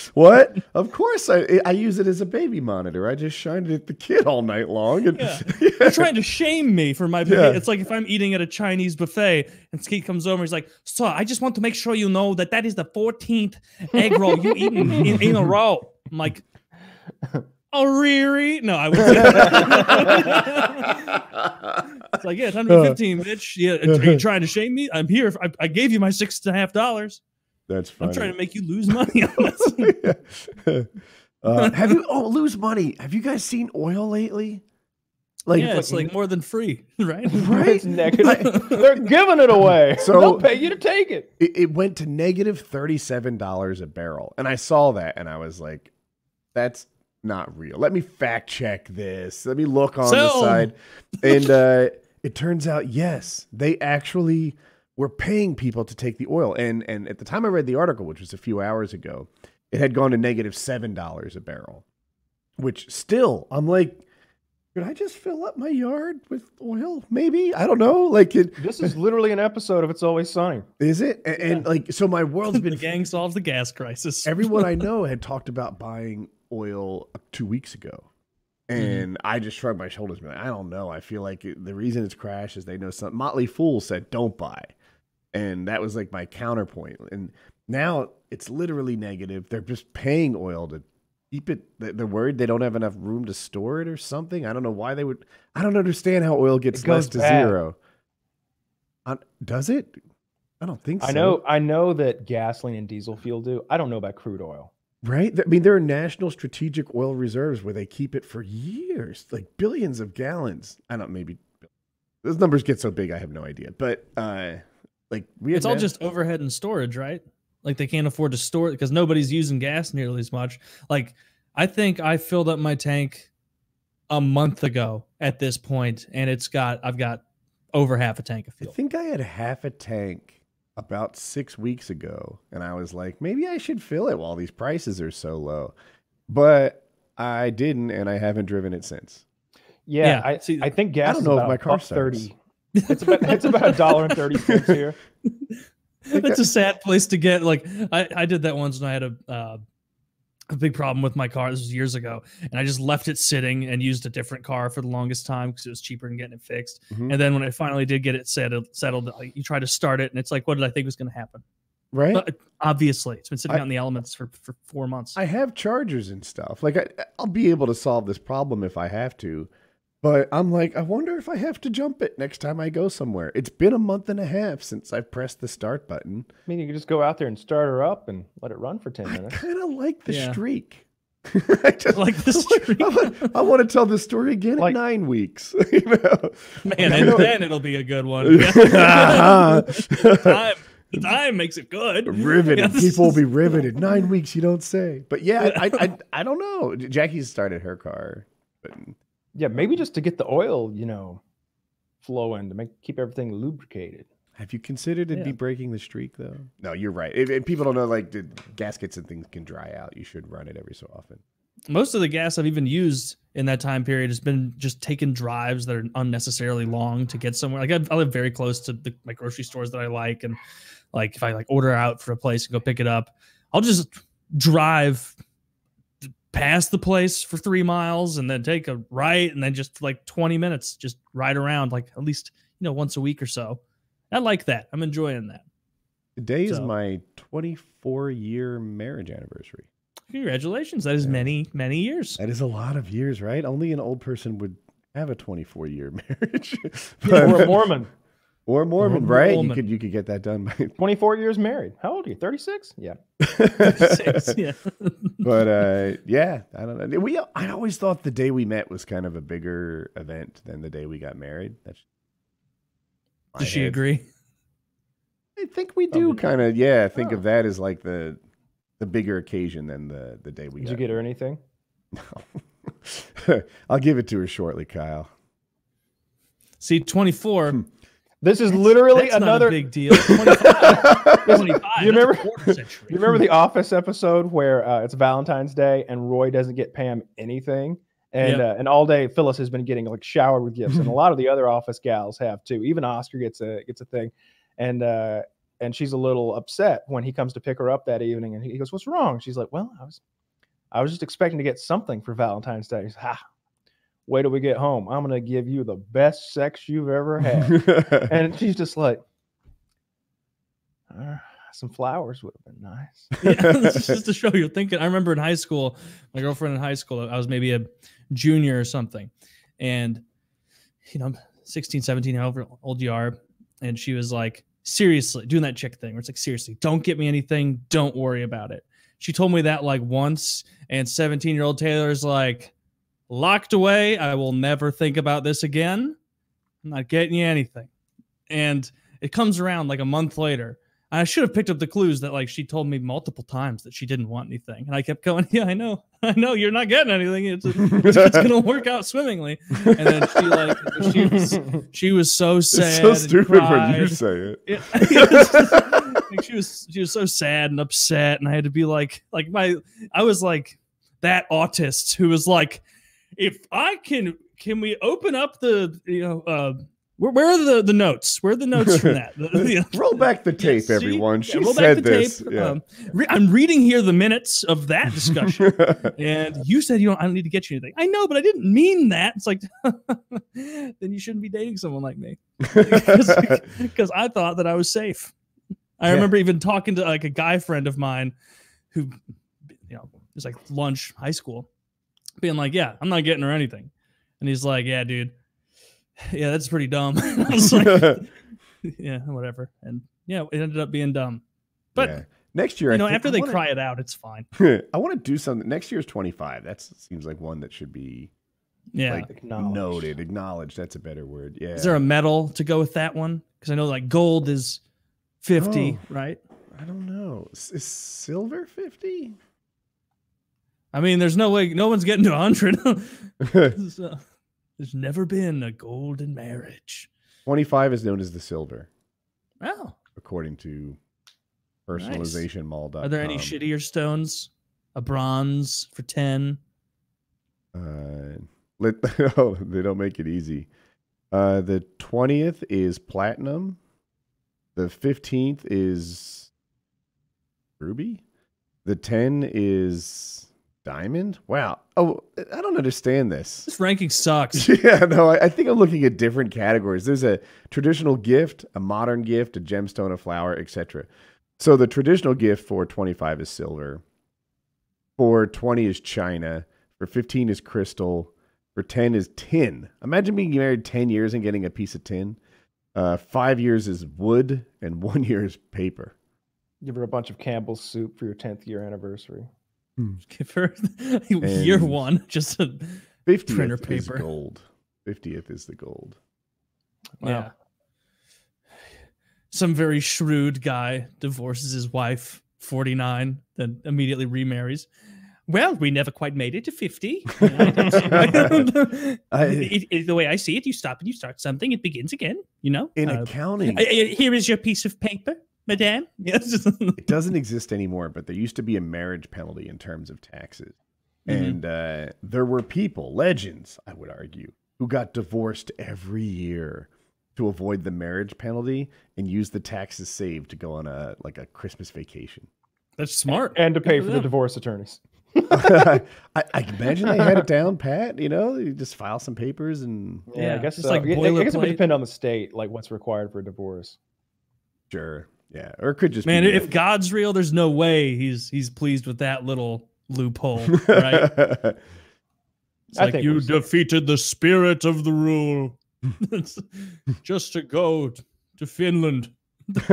what? Of course, I I use it as a baby monitor. I just shined it at the kid all night long. And Yeah. They're trying to shame me for my Yeah. It's like if I'm eating at a Chinese buffet and Skeet comes over, he's like, So I just want to make sure you know that that is the 14th egg roll you eaten in, in a row. I'm like, Oh, Riri? No, I would It's like, yeah, it's 115, bitch. Yeah, are you trying to shame me? I'm here. I, I gave you my six and a half dollars. That's funny. I'm trying to make you lose money on this. uh, have you? Oh, lose money. Have you guys seen oil lately? Like, yeah, it's like more than free, right? right? It's negative. They're giving it away. So- they'll pay you to take it. it, it went to negative thirty-seven dollars a barrel, and I saw that, and I was like, "That's not real." Let me fact check this. Let me look on the side, and uh, it turns out, yes, they actually were paying people to take the oil, and and at the time I read the article, which was a few hours ago, it had gone to negative seven dollars a barrel, which still, I'm like. Could I just fill up my yard with oil? Maybe I don't know. Like it This is literally an episode of It's Always Sunny. is it, and, and like so, my world's been gang solves the gas crisis. everyone I know had talked about buying oil two weeks ago. Mm-hmm. And I just shrugged my shoulders and like, I don't know. I feel like it, the reason it's crashed is they know something. Motley Fool said, don't buy. And that was like my counterpoint. And now it's literally negative. They're just paying oil to keep it. they- They're worried they don't have enough room to store it or something. I don't know why they would. I don't understand how oil gets goes less to bad. zero. Uh, does it? I don't think so. I know I know that gasoline and diesel fuel do. I don't know about crude oil. Right? I mean, there are national strategic oil reserves where they keep it for years, like billions of gallons. I don't maybe those numbers get so big I have no idea. But uh like we It's all na- just overhead and storage, right? Like they can't afford to store it because nobody's using gas nearly as much. Like I think I filled up my tank a month ago at this point, and it's got I've got over half a tank of fuel. I think I had half a tank about six weeks ago, and I was like, maybe I should fill it while these prices are so low. But I didn't, and I haven't driven it since. Yeah, Yeah, I, see, I think gas I don't is know if my a car starts. thirty. It's about it's about a dollar and thirty cents here. That's a sad place to get. Like I, I did that once and I had a uh, a big problem with my car. This was years ago, and I just left it sitting and used a different car for the longest time because it was cheaper than getting it fixed. Mhm. And then when I finally did get it settled, settled, like, you try to start it, and it's like, what did I think was going to happen? Right? Uh, obviously, it's been sitting I- out in the elements for, for four months. I have chargers and stuff. Like I, I'll be able to solve this problem if I have to. But I'm like, I wonder if I have to jump it next time I go somewhere. It's been a month and a half since I've pressed the start button. I mean, you can just go out there and start her up and let it run for ten minutes. I kind of like the Yeah. streak. I just Like the streak. I want, I want to tell the story again Like- in nine weeks. you know? Man, and then it'll be a good one. Time, time makes it good. riveted. Yeah. People will be riveted. Nine weeks, you don't say. But yeah, I, I, I, I don't know. Jackie started her car, but Yeah, maybe just to get the oil, you know, flowing to make keep everything lubricated. have you considered Yeah. be breaking the streak though? No, you're right. If, if people don't know, like the gaskets and things can dry out. You should run it every so often. most of the gas I've even used in that time period has been just taking drives that are unnecessarily long to get somewhere. Like I, I live very close to the, my grocery stores that I like, and like if I like order out for a place and go pick it up, I'll just drive past the place for three miles and then take a right and then just like 20 minutes just ride around like at least you know once a week or so i like that i'm enjoying that Today is my 24 year marriage anniversary. congratulations that is Yeah. many many years That is a lot of years, right? Only an old person would have a 24 year marriage. or a But- Mormon, or Mormon, Or right? You could you could get that done by twenty four years married. How old are you? Thirty six? Yeah. Six, yeah but uh yeah i don't know we i always thought the day we met was kind of a bigger event than the day we got married that's does she head. agree i think we do kind of yeah think Oh. of that as like the the bigger occasion than the the day we Did got you get her anything? her i'll give it to her shortly kyle see 24 Hmm. This is literally that's not a another. big deal 25, 25 You remember- You remember the Office episode where uh, it's Valentine's Day and Roy doesn't get Pam anything, and Yep. uh, and all day Phyllis has been getting like showered with gifts, and a lot of the other Office gals have too. Even Oscar gets a gets a thing, and uh, and she's a little upset when he comes to pick her up that evening, and he goes, "What's wrong?" She's like, "Well, I was I was just expecting to get something for Valentine's Day." He's, ha. Wait till we get home. I'm gonna give you the best sex you've ever had. and she's just like, "Uh, some flowers would have been nice. yeah, this is just to show you're thinking. I remember in high school, my girlfriend in high school, I was maybe a junior or something. And, you know, I'm 16, 17, however old you are. And she was like, seriously, doing that chick thing where it's like, seriously, don't get me anything. Don't worry about it. She told me that like once. And 17 year old Taylor's like, locked away. I will never think about this again. I'm not getting you anything. And it comes around like a month later. I should have picked up the clues that like she told me multiple times that she didn't want anything, and I kept going, "Yeah, I know, I know, you're not getting anything. It's it's, it's gonna work out swimmingly." And then she like she was she was so it's sad. so and stupid when you say it. Like, she was she was so sad and upset, and I had to be like like my I was like that autist who was like, if I can can we open up the you know uh where, where are the the notes? Where are the notes from that? The- the- roll back the tape see? everyone Yeah, she roll back the this tape. yeah Um, re- I'm reading here the minutes of that discussion. and you said you don't I don't need to get you anything. I know, but I didn't mean that. It's like then you shouldn't be dating someone like me. Because I thought that I was safe. I Yeah. remember even talking to like a guy friend of mine who you know, it was like lunch, high school, being like, Yeah, I'm not getting her anything. And he's like, Yeah, dude. Yeah, that's pretty dumb. I was like, yeah, whatever. And yeah, it ended up being dumb. But Yeah. Next year, You I know, think after I they wanna- cry it out, it's fine. I want to do something. Next year's 25. That seems like one that should be Yeah. Like, Acknowledged. noted, acknowledged. That's a better word. Yeah. Is there a medal to go with that one? Because I know like gold is 50, Oh. right? I don't know. Is silver 50? I mean, there's no way no one's getting to 100. So, there's never been a golden marriage. 25 is known as the silver, Oh, according to Nice. personalizationmall.com. are there any shittier stones? A bronze for 10. Uh, let, oh, they don't make it easy. Uh, the 20th is platinum. The 15th is ruby. The 10 is diamond. Wow. Oh, I don't understand this. This ranking sucks. Yeah, no, I, I think I'm looking at different categories. There's a traditional gift, a modern gift, a gemstone, a flower, etc. So the traditional gift for 25 is silver. For 20 is china. For 15 is crystal. For 10 is tin. Imagine being married 10 years and getting a piece of tin. Uh, five years is wood, and one year is paper. Give her a bunch of Campbell's soup for your 10th year anniversary. Give her year one. Just a, 50th Printer is paper. gold. 50th is the gold. yeah. Some very shrewd guy divorces his wife, 49, then immediately remarries. Well, we never quite made it to 50. I- It- it- the way I see it, you stop and you start something, it begins again, you know? In Uh, accounting, here is your piece of paper, madame. Yes. it doesn't exist anymore, but there used to be a marriage penalty in terms of taxes. Mhm. And uh, there were people, legends, I would argue, who got divorced every year to avoid the marriage penalty and use the taxes saved to go on a like a Christmas vacation. That's smart. And to pay for for the divorce attorneys. I, I imagine they had it down pat. You know, you just file some papers and Yeah, Yeah, I guess just so. like I- I guess it would depend on the state, like what's required for a divorce. sure, yeah, or it could just Man, be if God's real, there's no way he's he's pleased with that little loophole, right? It's I like think you defeated the spirit of the rule. Just to go t- to Finland.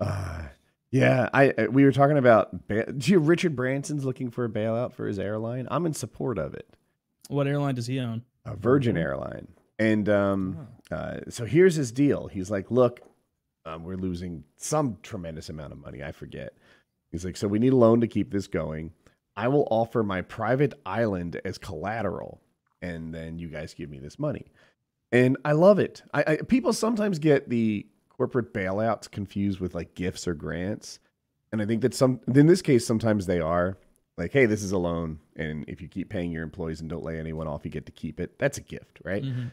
uh, yeah, I I- we were talking about ba- gee, Richard Branson's looking for a bailout for his airline. I'm in support of it. What airline does he own? a Virgin. Airline. And um, uh, so here's his deal. He's like, look, um, we're losing some tremendous amount of money. I forget. He's like, so we need a loan to keep this going. I will offer my private island as collateral, and then you guys give me this money. And I love it. I, I people sometimes get the corporate bailouts confused with like gifts or grants, and I think that some in this case sometimes they are like, hey, this is a loan, and if you keep paying your employees and don't lay anyone off, you get to keep it. That's a gift, right? Mhm.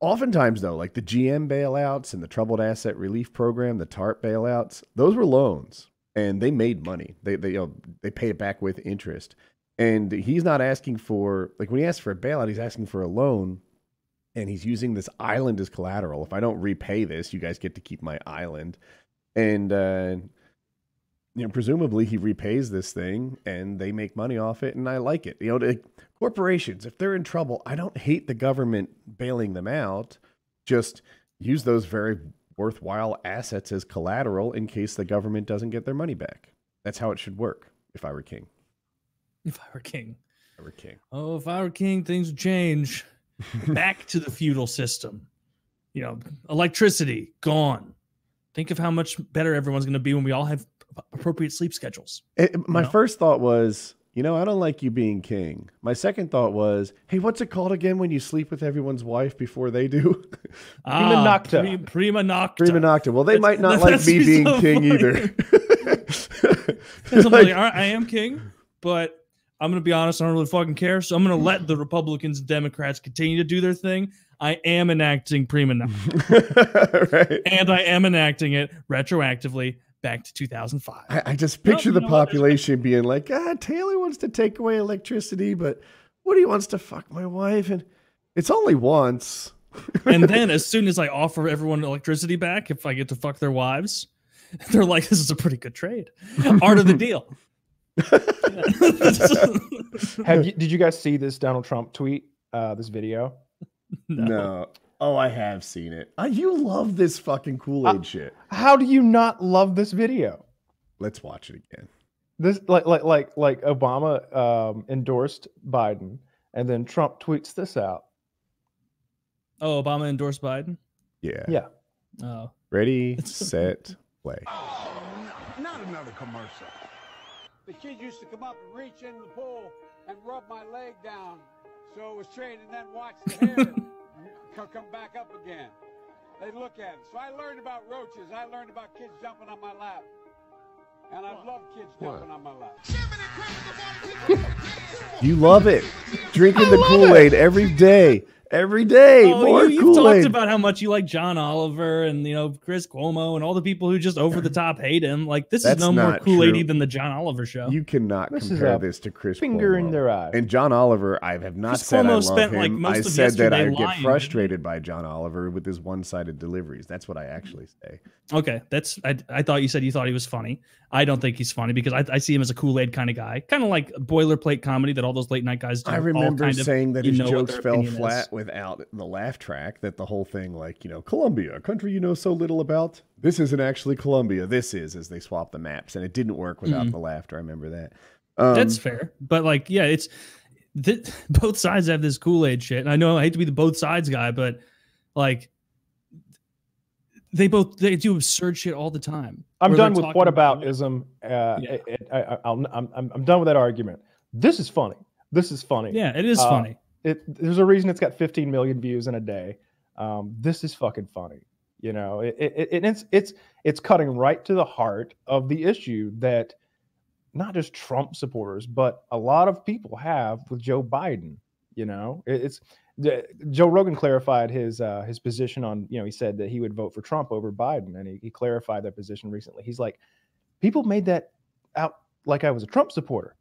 Oftentimes, though, like the GM bailouts and the Troubled Asset Relief Program, the TARP bailouts, those were loans, and they made money. They they you know, they pay it back with interest, and he's not asking for like when he asks for a bailout, he's asking for a loan, and he's using this island as collateral. If I don't repay this, you guys get to keep my island, and uh, you know presumably he repays this thing, and they make money off it, and I like it. You know, like, corporations if they're in trouble, I don't hate the government bailing them out. Just use those very worthwhile assets as collateral in case the government doesn't get their money back. That's how it should work. If I were king, If I were king. if I were king. Oh, if I were king, things would change. Back to the feudal system. You know, electricity gone. Think of how much better everyone's going to be when we all have appropriate sleep schedules. It- my know? first thought was, you know, I don't like you being king. My second thought was, hey, what's it called again when you sleep with everyone's wife before they do? Prima Ah, nocta. Pre- prima nocta. Prima nocta. Well, they That's- might not like me being so king funny. either. Like- like, "All right, I am king, but I'm gonna be honest, I don't really fucking care. So I'm gonna let the Republicans and Democrats continue to do their thing. I am enacting prima nocta, right. and I am enacting it retroactively back to 2005. I, I just picture you the know what? Population being like, ah, Taylor wants to take away electricity, but Woody wants to fuck my wife, and it's only once. and then as soon as I offer everyone electricity back, if I get to fuck their wives, they're like, "This is a pretty good trade." Art of the deal. Have you, did you guys see this Donald Trump tweet? Uh, this video. no. Oh, I have seen it. Uh, you love this fucking Kool Aid Uh, shit. How do you not love this video? Let's watch it again. This like like like like Obama um, endorsed Biden, and then Trump tweets this out. Oh, Obama endorsed Biden. Yeah. Yeah. Oh, Ready, set, play. Oh, n- not another commercial. The kid used to come up and reach in the pool and rub my leg down so it was straight and then watch the hair come back up again. They look at it. So I learned about roaches. I learned about kids jumping on my lap. And I love kids jumping on my lap. You love it. Drinking the Kool Aid every day. Every day. oh More you, you've talked about how much you like John Oliver and you know Chris Cuomo and all the people who just over the top hate him. Like this That's is no more Kool Aid than the John Oliver show. You cannot This compare this to Chris Finger in their eye. And John Oliver, I have not Chris said I Cuomo love spent, him. like, most I of said that I lying, get frustrated by John Oliver with his one-sided deliveries. That's what I actually say. Okay, that's I, I thought you said you thought he was funny. I don't think he's funny because I, I see him as a Kool Aid kind of guy, kind of like boilerplate comedy that all those late night guys do. I all remember kind of- saying that his jokes fell opinion is. flat without the laugh track. That the whole thing, like you know, Colombia, a country you know so little about. This isn't actually Colombia. This is, as they swap the maps, and it didn't work without Mhm. the laughter. I remember that. Um, That's fair, but like, yeah, it's th- both sides have this Kool Aid shit. And I know I hate to be the both sides guy, but like, they both they do absurd shit all the time. I'm done with what about- whataboutism. Uh, Yeah. I, I'll, I'm, I'm I'm done with that argument. This is funny. This is funny. Yeah, it is Uh, funny. It, there's a reason it's got 15 million views in a day. Um, this is fucking funny. You know, it, it, it- it's it's it's cutting right to the heart of the issue that not just Trump supporters, but a lot of people have with Joe Biden. You know, It- it's Joe Rogan clarified his uh, his position on. You know, he said that he would vote for Trump over Biden, and he, he clarified that position recently. He's like, people made that out like I was a Trump supporter.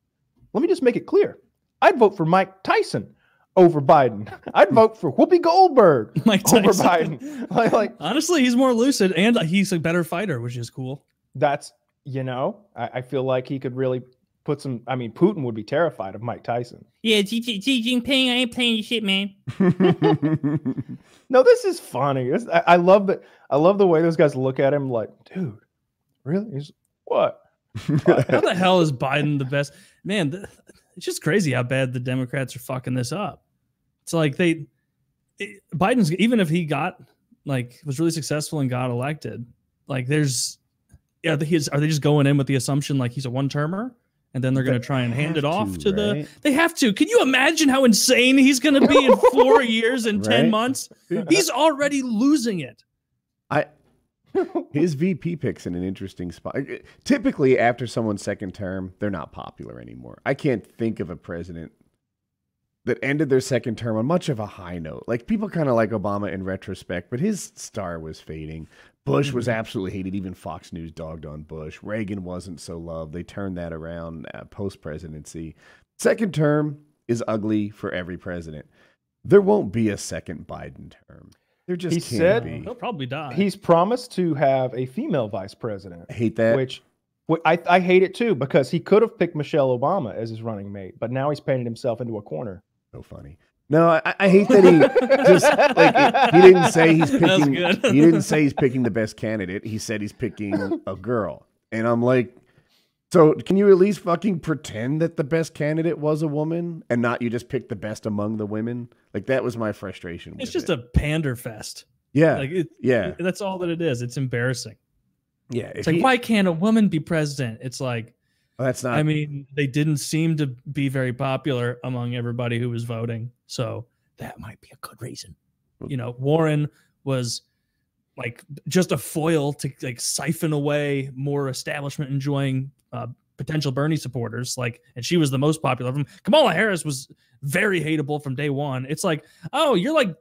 Let me just make it clear. I'd vote for Mike Tyson over Biden. I'd vote for Whoopi Goldberg Mike over Biden. Like, like Honestly, he's more lucid and he's a better fighter, which is cool. that's you know, I, I feel like he could really put some. I mean, Putin would be terrified of Mike Tyson. Yeah, Xi, Xi Jinping, I ain't playing your shit, man. No, this is funny. This, I, I love that. I love the way those guys look at him. Like, dude, really? He's what? How the hell is Biden the best? Man, th- it's just crazy how bad the Democrats are fucking this up. It's like they, it- Biden's, even if he got, like, was really successful and got elected, like, there's, yeah, the- he's, are they just going in with the assumption like he's a one termer? And then they're going to try and hand it off to, to the. right? They have to. Can you imagine how insane he's going to be in four years and 10 Right? months? He's already losing it. I his VP picks in an interesting spot. Typically, after someone's second term, they're not popular anymore. I can't think of a president that ended their second term on much of a high note. Like people kind of like Obama in retrospect, but his star was fading. Bush was absolutely hated. Even Fox News dogged on Bush. Reagan wasn't so loved. They turned that around uh, post presidency. Second term is ugly for every president. There won't be a second Biden term. There just He can't said- be. He'll probably die. He's promised to have a female vice president, I hate that. which. wh- I, I hate it too because he could have picked Michelle Obama as his running mate, but now he's painted himself into a corner. so funny. No, I, I hate that he just like he didn't say he's picking. he didn't say he's picking the best candidate. He said he's picking a girl, and I'm like, so can you at least fucking pretend that the best candidate was a woman and not you just pick the best among the women? Like that was my frustration. it's just it. a pander fest. yeah, Like it, yeah, that's all that it is. It's embarrassing. yeah. It's like, he- why can't a woman be president? It's like, well, that's not. I mean, they didn't seem to be very popular among everybody who was voting. So that might be a good reason. You know, Warren was like just a foil to like siphon away more establishment enjoying uh, potential Bernie supporters. Like, and she was the most popular of them. Kamala Harris was very hateable from day one. It's like, oh, you're like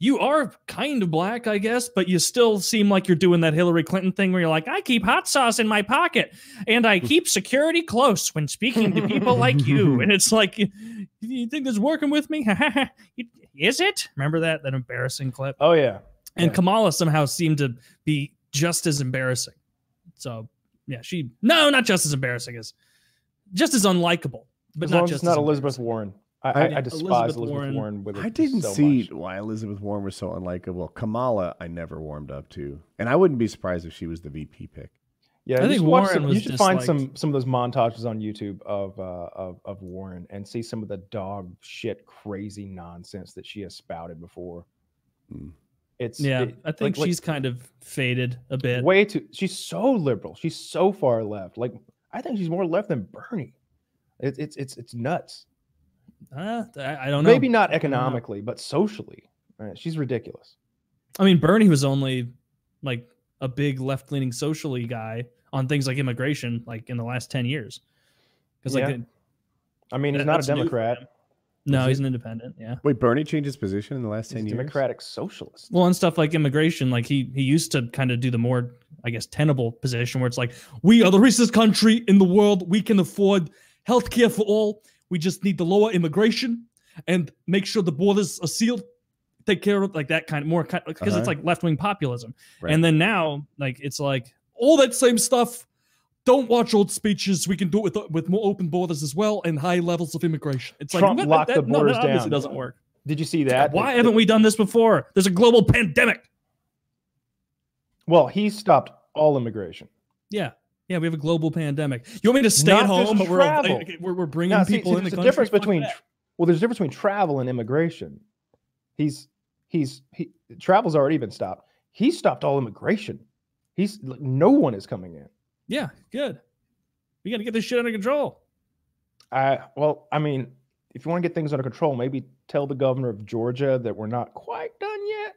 you are kind of black, I guess, but you still seem like you're doing that Hillary Clinton thing where you're like, I keep hot sauce in my pocket and I keep security close when speaking to people like you. And it's like, you, you think this working with me? is it? Remember that that embarrassing clip? Oh yeah, And Yeah. Kamala somehow seemed to be just as embarrassing. So yeah, she no, not just as embarrassing as just as unlikable, but as not just it's not Elizabeth. Warren. I, I- I, I despise Elizabeth Elizabeth, Warren. Warren. with I didn't so see much. why Elizabeth Warren was so unlikable. Kamala, I never warmed up to, and I wouldn't be surprised if she was the VP pick. Yeah, I you think should Warren some, you should find disliked. some some of those montages on YouTube of uh of, of Warren and see some of the dog shit crazy nonsense that she has spouted before. Hmm. It's Yeah, it- I think like- like she's kind of faded a bit. way too she's so liberal. She's so far left. Like I think she's more left than Bernie. It's it's it's it's nuts. Uh, I, I don't know. Maybe not economically, but socially. Right? She's ridiculous. I mean, Bernie was only like a big left leaning socially guy on things like immigration, like in the last 10 years. Because, like, Yeah. it- I mean, he's that- not a that's new for Democrat. no, he's an independent. Yeah. Wait, Bernie changed his position in the last ten a years. Democratic socialist. Well, and stuff like immigration, like he he used to kind of do the more, I guess, tenable position where it's like, we are the richest country in the world. We can afford healthcare for all. We just need to lower immigration and make sure the borders are sealed. Take care of like that kind of more because Uh-huh. it's like left wing populism. Right. And then now, like it's like all that same stuff. Don't watch old speeches. We can do it with with more open borders as well and high levels of immigration. It's Trump like locked the no, that borders obviously down. doesn't work. Did you see that? Why That- haven't we done this before? There's a global pandemic. Well, he stopped all immigration. Yeah. Yeah, we have a global pandemic. You want me to stay Not at home, but we're, we're we're bringing Now, people see, in the there's a country? difference between that. tr- well, there's a difference between travel and immigration. He's he's he travel's already been stopped. He stopped all immigration. He's like, no one is coming in. Yeah, good. We got to get this shit under control. I well, I mean, if you want to get things under control, maybe tell the governor of Georgia that we're not quite done yet.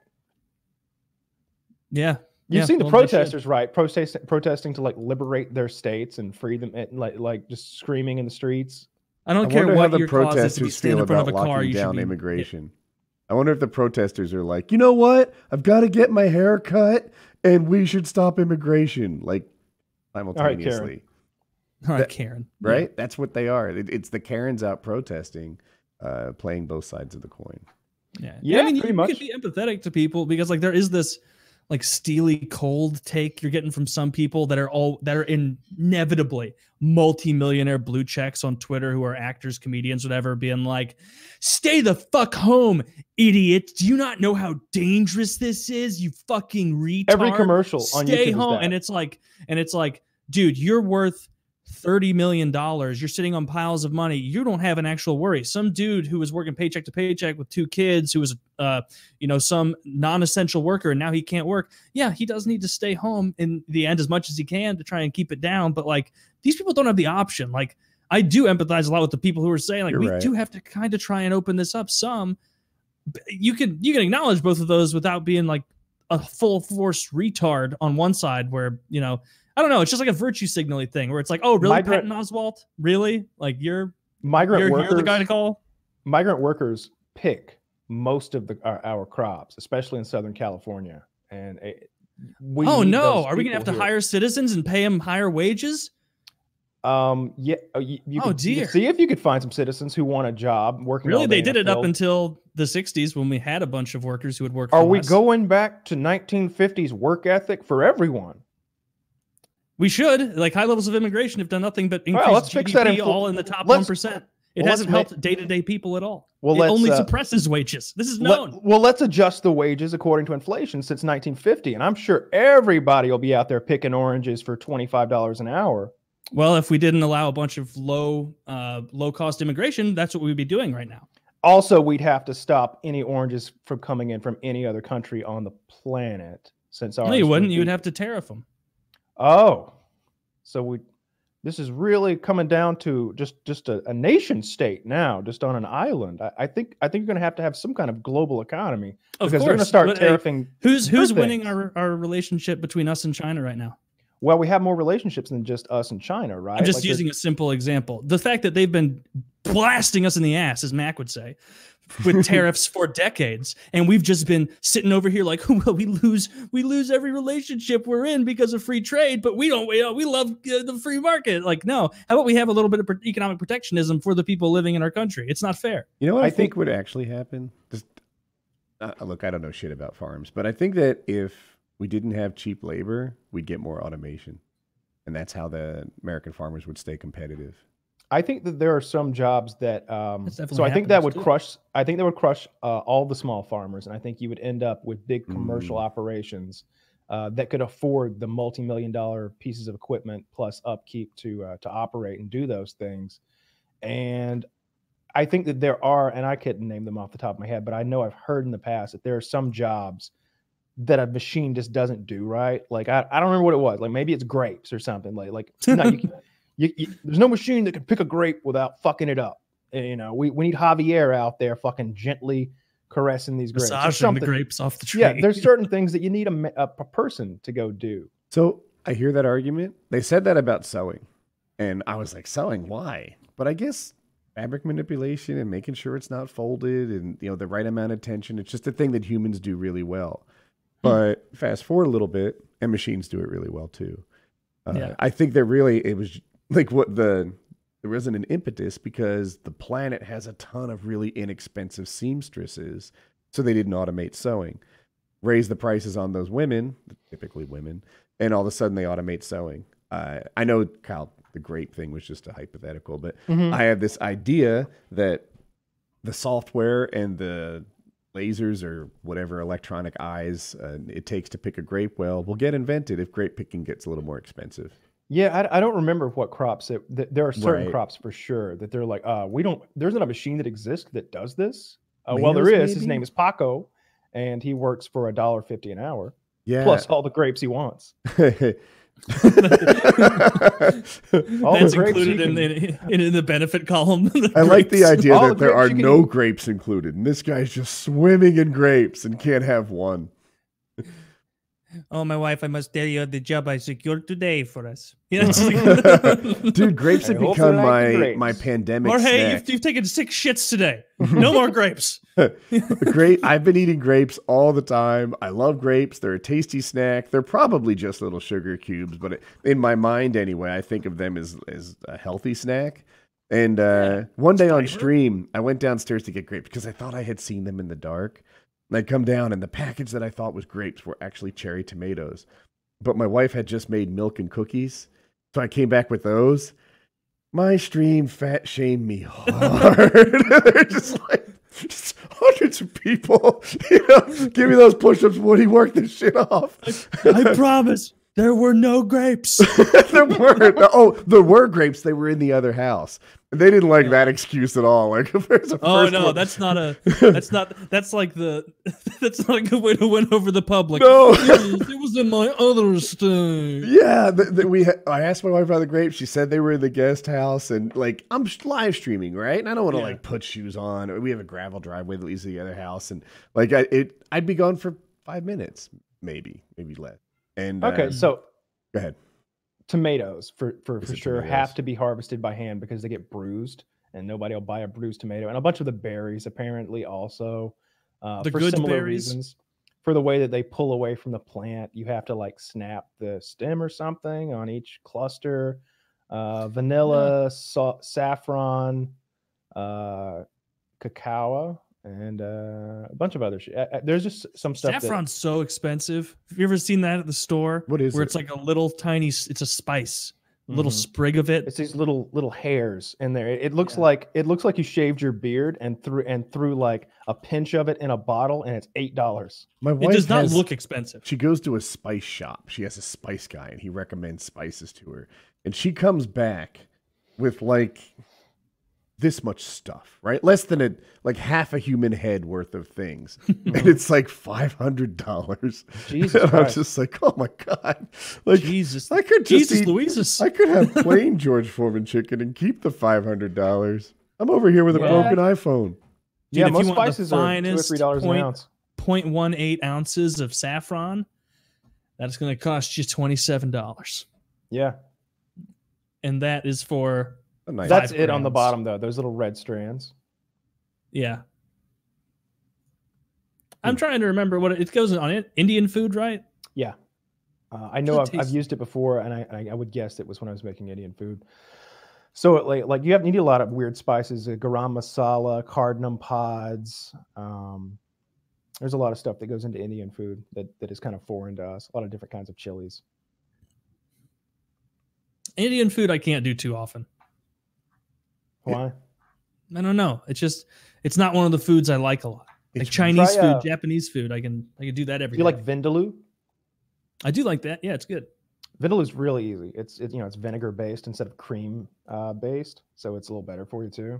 Yeah. You've yeah, seen the well, protesters, right? Protest, protesting to like liberate their states and free them, and, like like just screaming in the streets. I don't I care what the your cause is to be protesters standing feel in front about of a car. locking You down be immigration. I wonder if the protesters are like, you know what? I've got to get my hair cut, and we should stop immigration, like Karen. simultaneously. All right, that- Karen. right? That's what they are. It, it's the Karens out protesting, uh, playing both sides of the coin. Yeah. Yeah, I mean, you, pretty you much. can be empathetic to people because like there is this like steely cold take you're getting from some people that are all that are inevitably multimillionaire blue checks on Twitter who are actors, comedians, whatever, being like, stay the fuck home, idiot. Do you not know how dangerous this is? You fucking retard. Every commercial on stay YouTube is home. And it's like, and it's like, dude, you're worth $30 million. You're sitting on piles of money. You don't have an actual worry. Some dude who was working paycheck to paycheck with two kids, who was, uh, you know, some non essential worker, and now he can't work. Yeah, he does need to stay home in the end as much as he can to try and keep it down. But like, these people don't have the option. Like, I do empathize a lot with the people who are saying, like, You're we right. do have to kind of try and open this up some. You can you can acknowledge both of those without being like a full force retard on one side where you know I don't know it's just like a virtue signaling thing where it's like oh really Migrant- Patton Oswalt really like you're Migrant you're, workers, you're the guy to call migrant workers pick most of the our, our crops, especially in Southern California. And it, we oh no are we gonna have to here. hire citizens and pay them higher wages Um, yeah, uh, you, you Oh, could, dear. see if you could find some citizens who want a job working. really they did it up until the 60s when we had a bunch of workers who would work Are we less. going back to 1950s work ethic for everyone? We should like high levels of immigration have done nothing but increase Well, let's GDP fix that infl- all in the top 1% it well, hasn't helped day-to-day people at all Well, it only uh, suppresses wages this is Let- known well, let's adjust the wages according to inflation since 1950, and I'm sure everybody will be out there picking oranges for $25 an hour. Well, if we didn't allow a bunch of low, uh, low cost immigration, that's what we'd be doing right now. Also, we'd have to stop any oranges from coming in from any other country on the planet since ours No, you would wouldn't. You would have to tariff them. Oh, so we. This is really coming down to just just a, a nation state now, just on an island. I, I think I think you're going to have to have some kind of global economy Of because they're going to start but, tariffing. who's good who's winning our, our relationship between us and China right now? Well, we have more relationships than just us and China, right? I'm just Like, using a simple example. The fact that they've been blasting us in the ass, as Mac would say, with tariffs for decades, and we've just been sitting over here like, well, we lose we lose every relationship we're in because of free trade, but we don't. We, uh, we love uh, the free market. Like, no. How about we have a little bit of economic protectionism for the people living in our country? It's not fair. You know what I, I think, think- would actually happen? Just uh, look, I don't know shit about farms, but I think that if we didn't have cheap labor, we'd get more automation, and that's how the American farmers would stay competitive. I think that there are some jobs that. Um, so I think that would too. crush. I think that would crush uh, all the small farmers, and I think you would end up with big commercial Mm. operations uh, that could afford the multi-million dollar pieces of equipment plus upkeep to uh, to operate and do those things. And I think that there are, and I couldn't name them off the top of my head, but I know I've heard in the past that there are some jobs that a machine just doesn't do right. Like I, I don't remember what it was. Like maybe it's grapes or something. Like like no, you, can- you, you, there's no machine that can pick a grape without fucking it up. And, you know, we, we need Javier out there fucking gently caressing these grapes. or Massaging the grapes off the tree. Yeah, there's certain things that you need a, a, a person to go do. So I hear that argument. They said that about sewing. And I was like, sewing, why? But I guess fabric manipulation and making sure it's not folded and you know the right amount of tension. It's just a thing that humans do really well. But fast forward a little bit, and machines do it really well too. Uh, Yeah. I think that really it was like what the there wasn't an impetus because the planet has a ton of really inexpensive seamstresses, so they didn't automate sewing. Raise the prices on those women, typically women, and all of a sudden they automate sewing. Uh, I know, Kyle, the grape thing was just a hypothetical, but I have this idea that the software and the lasers or whatever electronic eyes uh, it takes to pick a grape well will get invented if grape picking gets a little more expensive. Yeah, I, I don't remember what crops. It, th- there are certain Right. crops for sure that they're like, uh, we don't. There's not a machine that exists that does this. Uh, well, there Tomatoes, is. His maybe? name is Paco, and he works for a dollar fifty an hour Yeah. plus all the grapes he wants. I All That's the grapes included you in, can- in, in the benefit column. The like the grapes. idea All that the there are you can no eat. grapes included, and this guy's just swimming in grapes and can't have one. Oh, my wife, I must tell you the job I secured today for us. Yeah, it's like- Dude, grapes have hope become you like the my grapes. my pandemic Jorge, snack. you've, you've taken six shits today. No more grapes. Grape. I've been eating grapes all the time. I love grapes. They're a tasty snack. They're probably just little sugar cubes, but it, in my mind anyway, I think of them as as a healthy snack. And uh, one day on stream, I went downstairs to get grapes because I thought I had seen them in the dark. And I come down, and the package that I thought was grapes were actually cherry tomatoes. But my wife had just made milk and cookies, so I came back with those. My stream fat shamed me hard. They're just like just hundreds of people. You know, give me those push-ups, Woody. Work this shit off. I promise there were no grapes. there weren't. Oh, there were grapes. They were in the other house. They didn't like that excuse at all. Like, if there's a Oh first no, one- that's not a. That's not. That's like the. That's not a good way to win over the public. No. Yes, it was in my other state. Yeah, th- th- we. Ha- I asked my wife about the grapes. She said they were in the guest house, and like I'm live streaming, right? And I don't want to Yeah. like put shoes on. We have a gravel driveway that leads to the other house, and like I, it, I'd be gone for five minutes, maybe, maybe less. And Okay, uh, so go ahead. tomatoes for for, for sure tomatoes? have to be harvested by hand because they get bruised, and nobody will buy a bruised tomato. And a bunch of the berries apparently also uh, The for good similar berries? reasons. For the way that they pull away from the plant, you have to like snap the stem or something on each cluster. Uh, vanilla, sa- saffron, uh, cacao, and uh, a bunch of other shit. There's just some stuff. that- Saffron's so expensive. Have you ever seen that at the store? What is where it? it's like a little tiny. It's a spice, a little Mhm. sprig of it. It's these little little hairs in there. It, it looks Yeah. like it looks like you shaved your beard and threw and threw like a pinch of it in a bottle, and it's eight dollars. My It wife does not has- look expensive. She goes to a spice shop. She has a spice guy, and he recommends spices to her. And she comes back with like this much stuff, right? Less than a like half a human head worth of things, and it's like five hundred dollars. Jesus I'm Christ. just like, oh my god! Like Jesus, I could just Jesus, eat, Louises. I could have plain George Foreman chicken and keep the five hundred dollars. I'm over here with a Yeah. broken iPhone. yeah, if you most spices are two or three dollars an ounce. 0.18 ounces of saffron. That's going to cost you twenty-seven dollars, Yeah, and that is for A nice that's Five it on the bottom though. Those little red strands. yeah. Hmm. I'm trying to remember what it, it goes on it. Indian food, right? Yeah, uh, I know I've, I've used it before, and I, I I would guess it was when I was making Indian food. So it, like like you have you need a lot of weird spices, uh, garam masala, cardamom pods. Um, there's a lot of stuff that goes into Indian food that, that is kind of foreign to us. A lot of different kinds of chilies. Indian food I can't do too often. Why? I don't know. It's just it's not one of the foods I like a lot. Like It's- Chinese Try, uh, food, Japanese food, I can I can do that every you day. like vindaloo? I do like that. Yeah, it's good. Vindaloo is really easy. It's it, you know it's vinegar based instead of cream uh, based, so it's a little better for you too.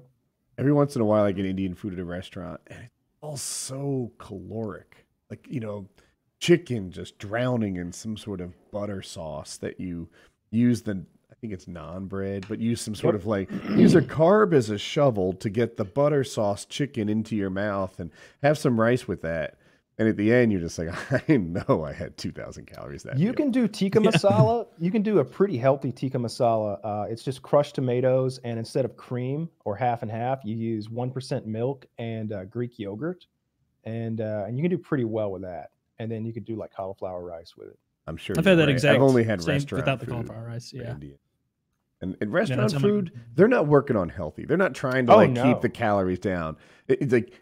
Every once in a while, I get Indian food at a restaurant, and it's all so caloric. Like you know, chicken just drowning in some sort of butter sauce that you use the I think it's naan bread, but use some sort Yep. of like use a carb as a shovel to get the butter sauce chicken into your mouth and have some rice with that. And at the end, you're just like, I know I had 2,000 calories that You meal." can do tikka masala. You can do a pretty healthy tikka masala. Uh, it's just crushed tomatoes, and instead of cream or half and half, you use one percent milk and uh, Greek yogurt, and uh, and you can do pretty well with that. And then you could do like cauliflower rice with it. I'm sure. I've you're had that right. exact. I've only had same restaurant without the food cauliflower rice. Yeah. Indian. And, and restaurant food, they're not working on healthy. They're not trying to Oh, like no. keep the calories down. It- it's like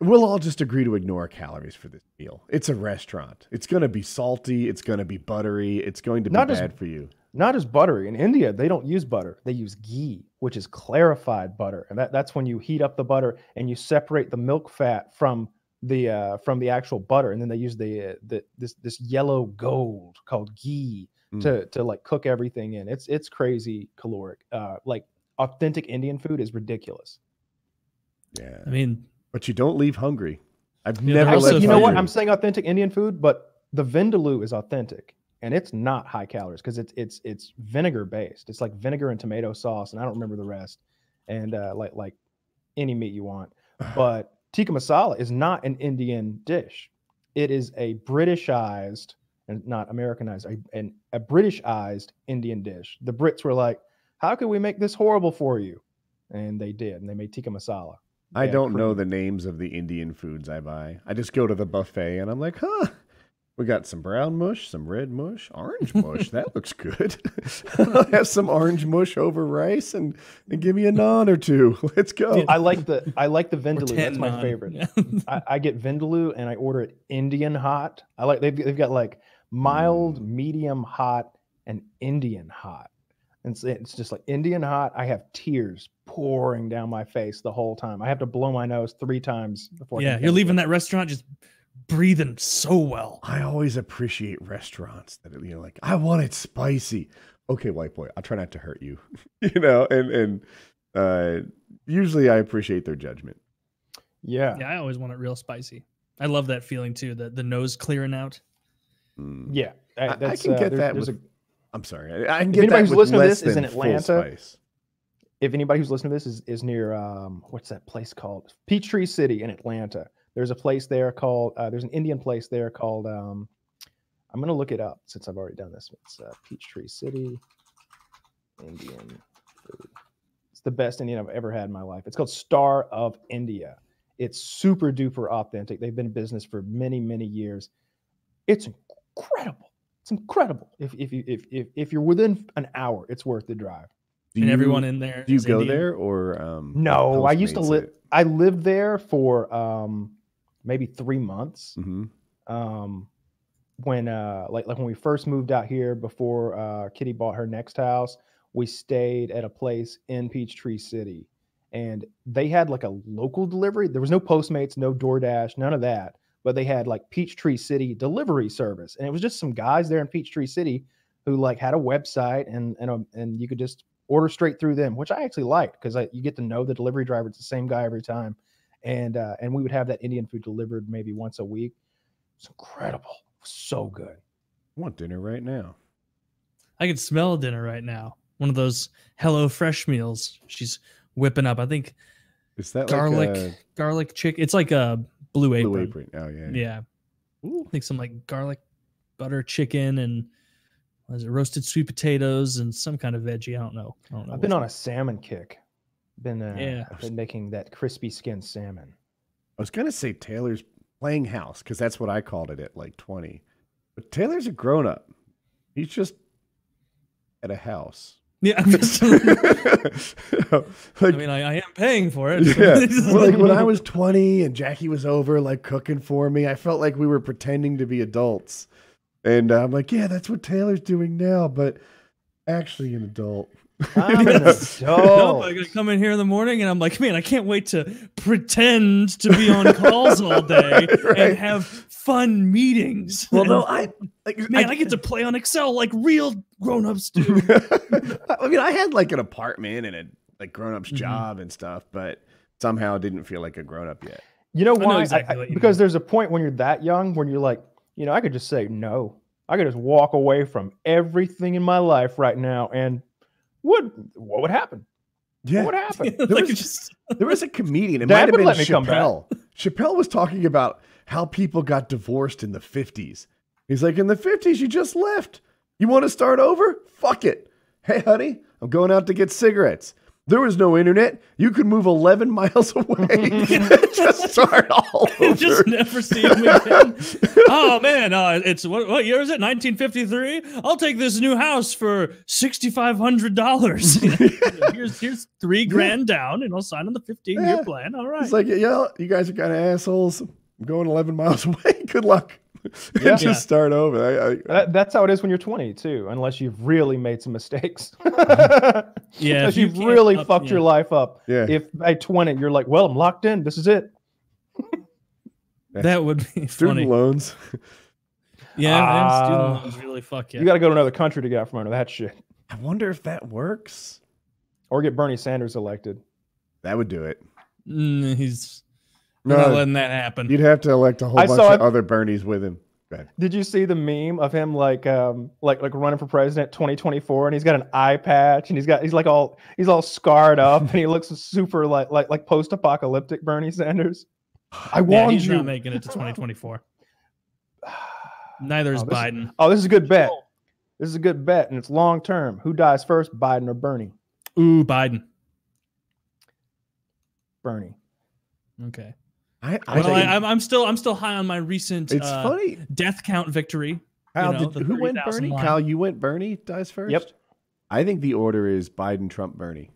we'll all just agree to ignore calories for this meal. It's a restaurant. It's going to be salty. It's going to be buttery. It's going to be Not bad for you. Not as buttery. In India, they don't use butter. They use ghee, which is clarified butter, and that, that's when you heat up the butter and you separate the milk fat from the uh, from the actual butter, and then they use the, uh, the this this yellow gold called ghee Mm. to to like cook everything in. It's it's crazy caloric. Uh, like authentic Indian food is ridiculous. Yeah, I mean, but you don't leave hungry. I've Yeah, never also left you know what? I'm saying authentic Indian food, but the vindaloo is authentic, and it's not high calories because it's it's it's vinegar based. It's like vinegar and tomato sauce, and I don't remember the rest. And uh, like like any meat you want, but tikka masala is not an Indian dish. It is a Britishized and not Americanized, a, an, a Britishized Indian dish. The Brits were like, "How can we make this horrible for you?" And they did, and they made tikka masala. I don't know the names of the Indian foods I buy. I just go to the buffet and I'm like, huh, we got some brown mush, some red mush, orange mush. that looks good. I'll have some orange mush over rice and, and give me a naan or two. Let's go. I like the I like the vindaloo. That's my Tannan. favorite. I, I get vindaloo and I order it Indian hot. I like they've, they've got like mild, Mm. medium hot, and Indian hot. And it's, it's just like Indian hot. I have tears pouring down my face the whole time. I have to blow my nose three times before. Yeah, you're leaving it. that restaurant just breathing so well. I always appreciate restaurants that you know, like I want it spicy. Okay, white boy, I'll try not to hurt you. you know, and and uh, usually I appreciate their judgment. Yeah. Yeah, I always want it real spicy. I love that feeling too. The the nose clearing out. Mm. Yeah. I, I can uh, get there- that with. a- I'm sorry, I, I can get that anybody who's listening to this is in Atlanta, if anybody who's listening to this is, is near um what's that place called? Peachtree city in atlanta. There's a place there called uh, there's an indian place there called um i'm gonna look it up since i've already done this. It's uh, peachtree city indian food. It's the best indian i've ever had in my life. It's called star of india. It's super duper authentic. They've been in business for many many years. It's incredible it's incredible if if you if if, if you're within an hour it's worth the drive Do and you, everyone in there. do you go Indian. there or um? No, I used to live. I lived there for um, maybe three months. Mhm. Um, when uh, like like when we first moved out here before uh, Kitty bought her next house, we stayed at a place in Peachtree City, and they had like a local delivery. There was no Postmates, no DoorDash, none of that. But they had like Peachtree City delivery service, and it was just some guys there in Peachtree City who like had a website and and a, and you could just order straight through them, which I actually liked because you get to know the delivery driver. It's the same guy every time, and uh, and we would have that Indian food delivered maybe once a week. It's incredible, so good. I want dinner right now. I can smell dinner right now. One of those Hello Fresh meals. She's whipping up. I think Is that garlic, like a garlic chicken. It's like a blue apron. blue apron? Oh yeah. Yeah, Ooh. I think some like garlic butter chicken and was it roasted sweet potatoes and some kind of veggie. I don't know. I don't know. I've been which on a salmon kick. Been uh, Yeah. been making that crispy skin salmon. I was gonna say Taylor's playing house because that's what I called it at like 20. But Taylor's a grown up. He's just at a house. Yeah, I'm just, I mean, I, I am paying for it. yeah. Well, like when I was 20 and Jackie was over, like cooking for me, I felt like we were pretending to be adults. And uh, I'm like, yeah, that's what Taylor's doing now, but actually an adult. I'm an No, adult. I gotta come in here in the morning and I'm like, man, I can't wait to pretend to be on calls all day Right. and have fun meetings. Well, And, no, I like man, I, get to play on Excel like real grown-ups do. I mean, I had like an apartment and a like grown up's Mhm. job and stuff, but somehow didn't feel like a grown up yet. You know know why? I- exactly I- what you because mean. there's a point when you're that young when you're like, you know, I could just say no. I could just walk away from everything in my life right now, and what what would happen? Yeah. What would happen? like was- just There was a comedian. It Dad might have would been let me come back. Chappelle. Chappelle was talking about how people got divorced in the 50s. He's like, in the 50s, you just left. You want to start over? Fuck it. Hey, honey, I'm going out to get cigarettes. There was no internet. You could move 11 miles away. just start all over. just never see him again. oh man, uh, it's what, what year is it? 1953. I'll take this new house for sixty five hundred dollars. here's here's three grand down, and I'll sign on the fifteen year Yeah. plan. All right. It's like, yeah, you guys are kind of assholes. I'm going 11 miles away. Good luck. And Yeah. just start over. I, I, That, that's how it is when you're 20 too, unless you've really made some mistakes. Yeah, if if you you've can't really up- fucked yeah. your life up. yeah. If by 20 you're like, well, I'm locked in. This is it. that would be Student funny. loans. Yeah, man, Ah. student loans really fuck you. You got to go to another country to get out from under that shit, I wonder if that works. or get Bernie Sanders elected. That would do it. Mm, he's we're not No, letting that happen. you'd have to elect a whole I bunch saw of it- other Bernies with him. Did you see the meme of him like um like like running for president 2024 and he's got an eye patch and he's got he's like all he's all scarred up and he looks super like like like post apocalyptic Bernie Sanders. I yeah, warned he's you. not making it to 2024. Neither is Oh, this is- Biden. Oh, this is a good bet. This is a good bet and it's long term. Who dies first, Biden or Bernie? Ooh, Biden. Bernie. Okay. I, I Well, think- I, I'm, I'm still I'm still high on my recent it's uh, funny. death count victory. Kyle, know, did, who went Bernie? line. Kyle, you went Bernie dies first? Yep. I think the order is Biden, Trump, Bernie.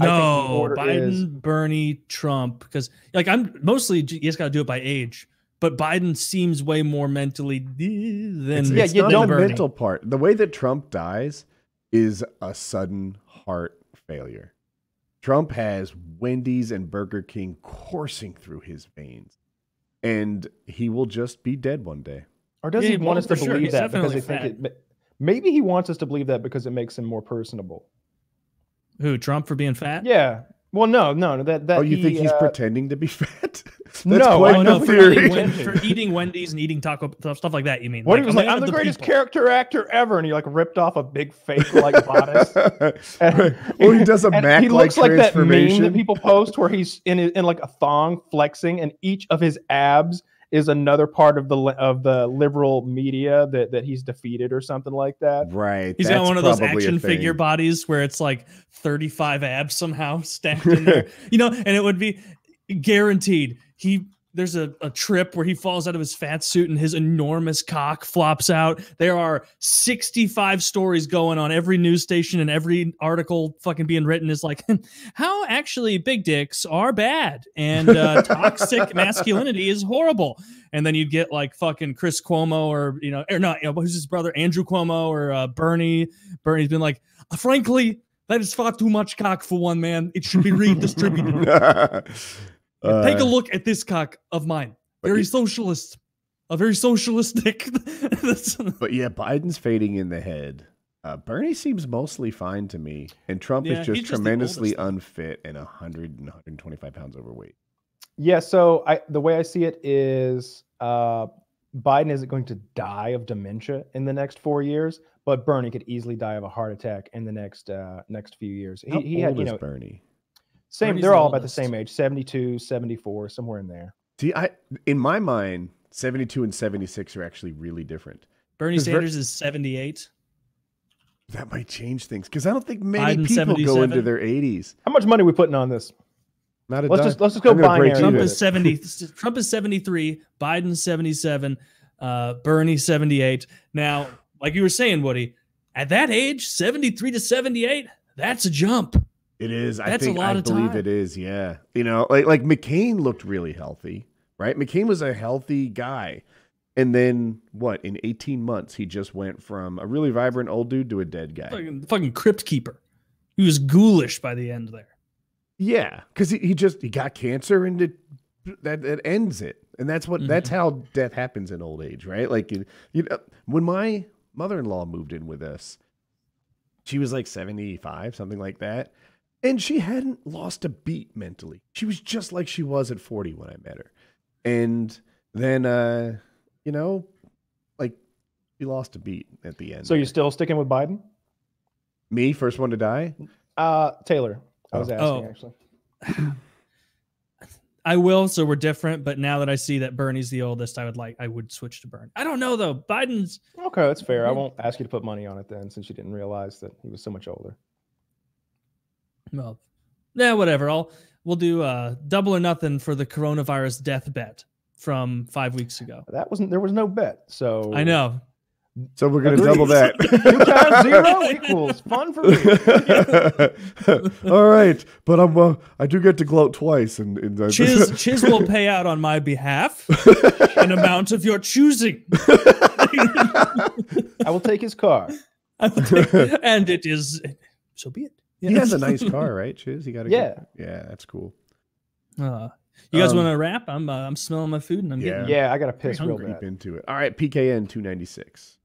I think the No, Biden, is- Bernie, Trump. Because like I'm mostly you just got to do it by age. But Biden seems way more mentally than It's, Yeah, it's you not don't- the mental part. The way that Trump dies is a sudden heart failure. Trump has Wendy's and Burger King coursing through his veins, and he will just be dead one day. Or does Yeah, he want us to for sure. believe He's that because he definitely think it maybe he wants us to believe that because it makes him more personable. Who Trump for being fat? Yeah. Well, no, no, that that oh, you he, think he's uh, pretending to be fat? That's No, quite I Oh, the no, for eating, for eating Wendy's and eating taco stuff, stuff like that. You mean? What he was like, I'm of the greatest people. character actor ever, and he like ripped off a big fake like bodice. And- or he does a and Mac he looks like that meme transformation. that people post where he's in in like a thong flexing, and each of his abs is another part of the of the liberal media that that he's defeated or something like that. right. He's got one of those action figure bodies where it's like 35 abs somehow stacked in there. you know, and it would be guaranteed. He there's a, a trip where he falls out of his fat suit and his enormous cock flops out. There are 65 stories going on every news station and every article fucking being written is like how actually big dicks are bad and uh, toxic masculinity is horrible. And then you'd get like fucking Chris Cuomo or you know or not you know who's his brother Andrew Cuomo or uh, Bernie. Bernie's been like, frankly, that is far too much cock for one man. It should be redistributed. Take a Uh, look at this cock of mine. Very you- socialist. A very socialistic. But yeah, Biden's fading in the head. Uh, Bernie seems mostly fine to me, and Trump Yeah, is just just tremendously oldest. unfit and 100 and 125 pounds overweight. Yeah. So I the way I see it is, uh, Biden isn't going to die of dementia in the next four years, but Bernie could easily die of a heart attack in the next uh, next few years. How He, he had, old you is know, Bernie? Same. They're the all about the same age, 72, 74, somewhere in there. See, I in my mind, 72 and 76 are actually really different. Bernie Is Ver- Sanders is 78. That might change things because I don't think many Biden, people go into their 80s. How much money are we putting on this? Not a Let's dime. just let's just go I'm gonna break binary. Trump is 70. Trump is 73. Biden 77. Uh, Bernie 78. Now, like you were saying, Woody, at that age, 73 to 78, that's a jump. It is. I That's a think I believe time. it is. Yeah. You know, like like McCain looked really healthy, right? McCain was a healthy guy, And then what? In 18 months, he just went from a really vibrant old dude to a dead guy. Fucking, fucking crypt keeper. He was ghoulish by the end there. Yeah, because he, he just he got cancer and it that that ends it, and that's what that's mm-hmm. how death happens in old age, right? Like you, you know, when my mother in law moved in with us, she was like seventy five, something like that, and she hadn't lost a beat mentally. She was just like she was at forty when I met her, and then uh, you know, like she lost a beat at the end. So you're still sticking with Biden? me first one to die? Uh, Taylor. I was Oh. asking Oh. actually. I will, so we're different. But now that I see that Bernie's the oldest, I would like I would switch to Bernie. I don't know though. Biden's Okay, that's fair. I Mhm. won't ask you to put money on it then, since you didn't realize that he was so much older. Well, yeah, whatever. I'll we'll do uh double or nothing for the coronavirus death bet from five weeks ago. That wasn't. There was no bet. So I know. So we're gonna Agreed. double that. Two times zero equals fun for me. All right, but I'm uh, I do get to gloat twice, and, and uh, Chiz Chiz will pay out on my behalf an amount of your choosing. I will take his car. Take- and it is so be it. He has a nice car, right? Chiz, he got a Yeah. car. yeah, that's cool. Uh, you guys Um, want to wrap? I'm uh, I'm smelling my food and I'm yeah. getting Yeah, I got to piss real hungry. Deep into it. All right, PKN two ninety six.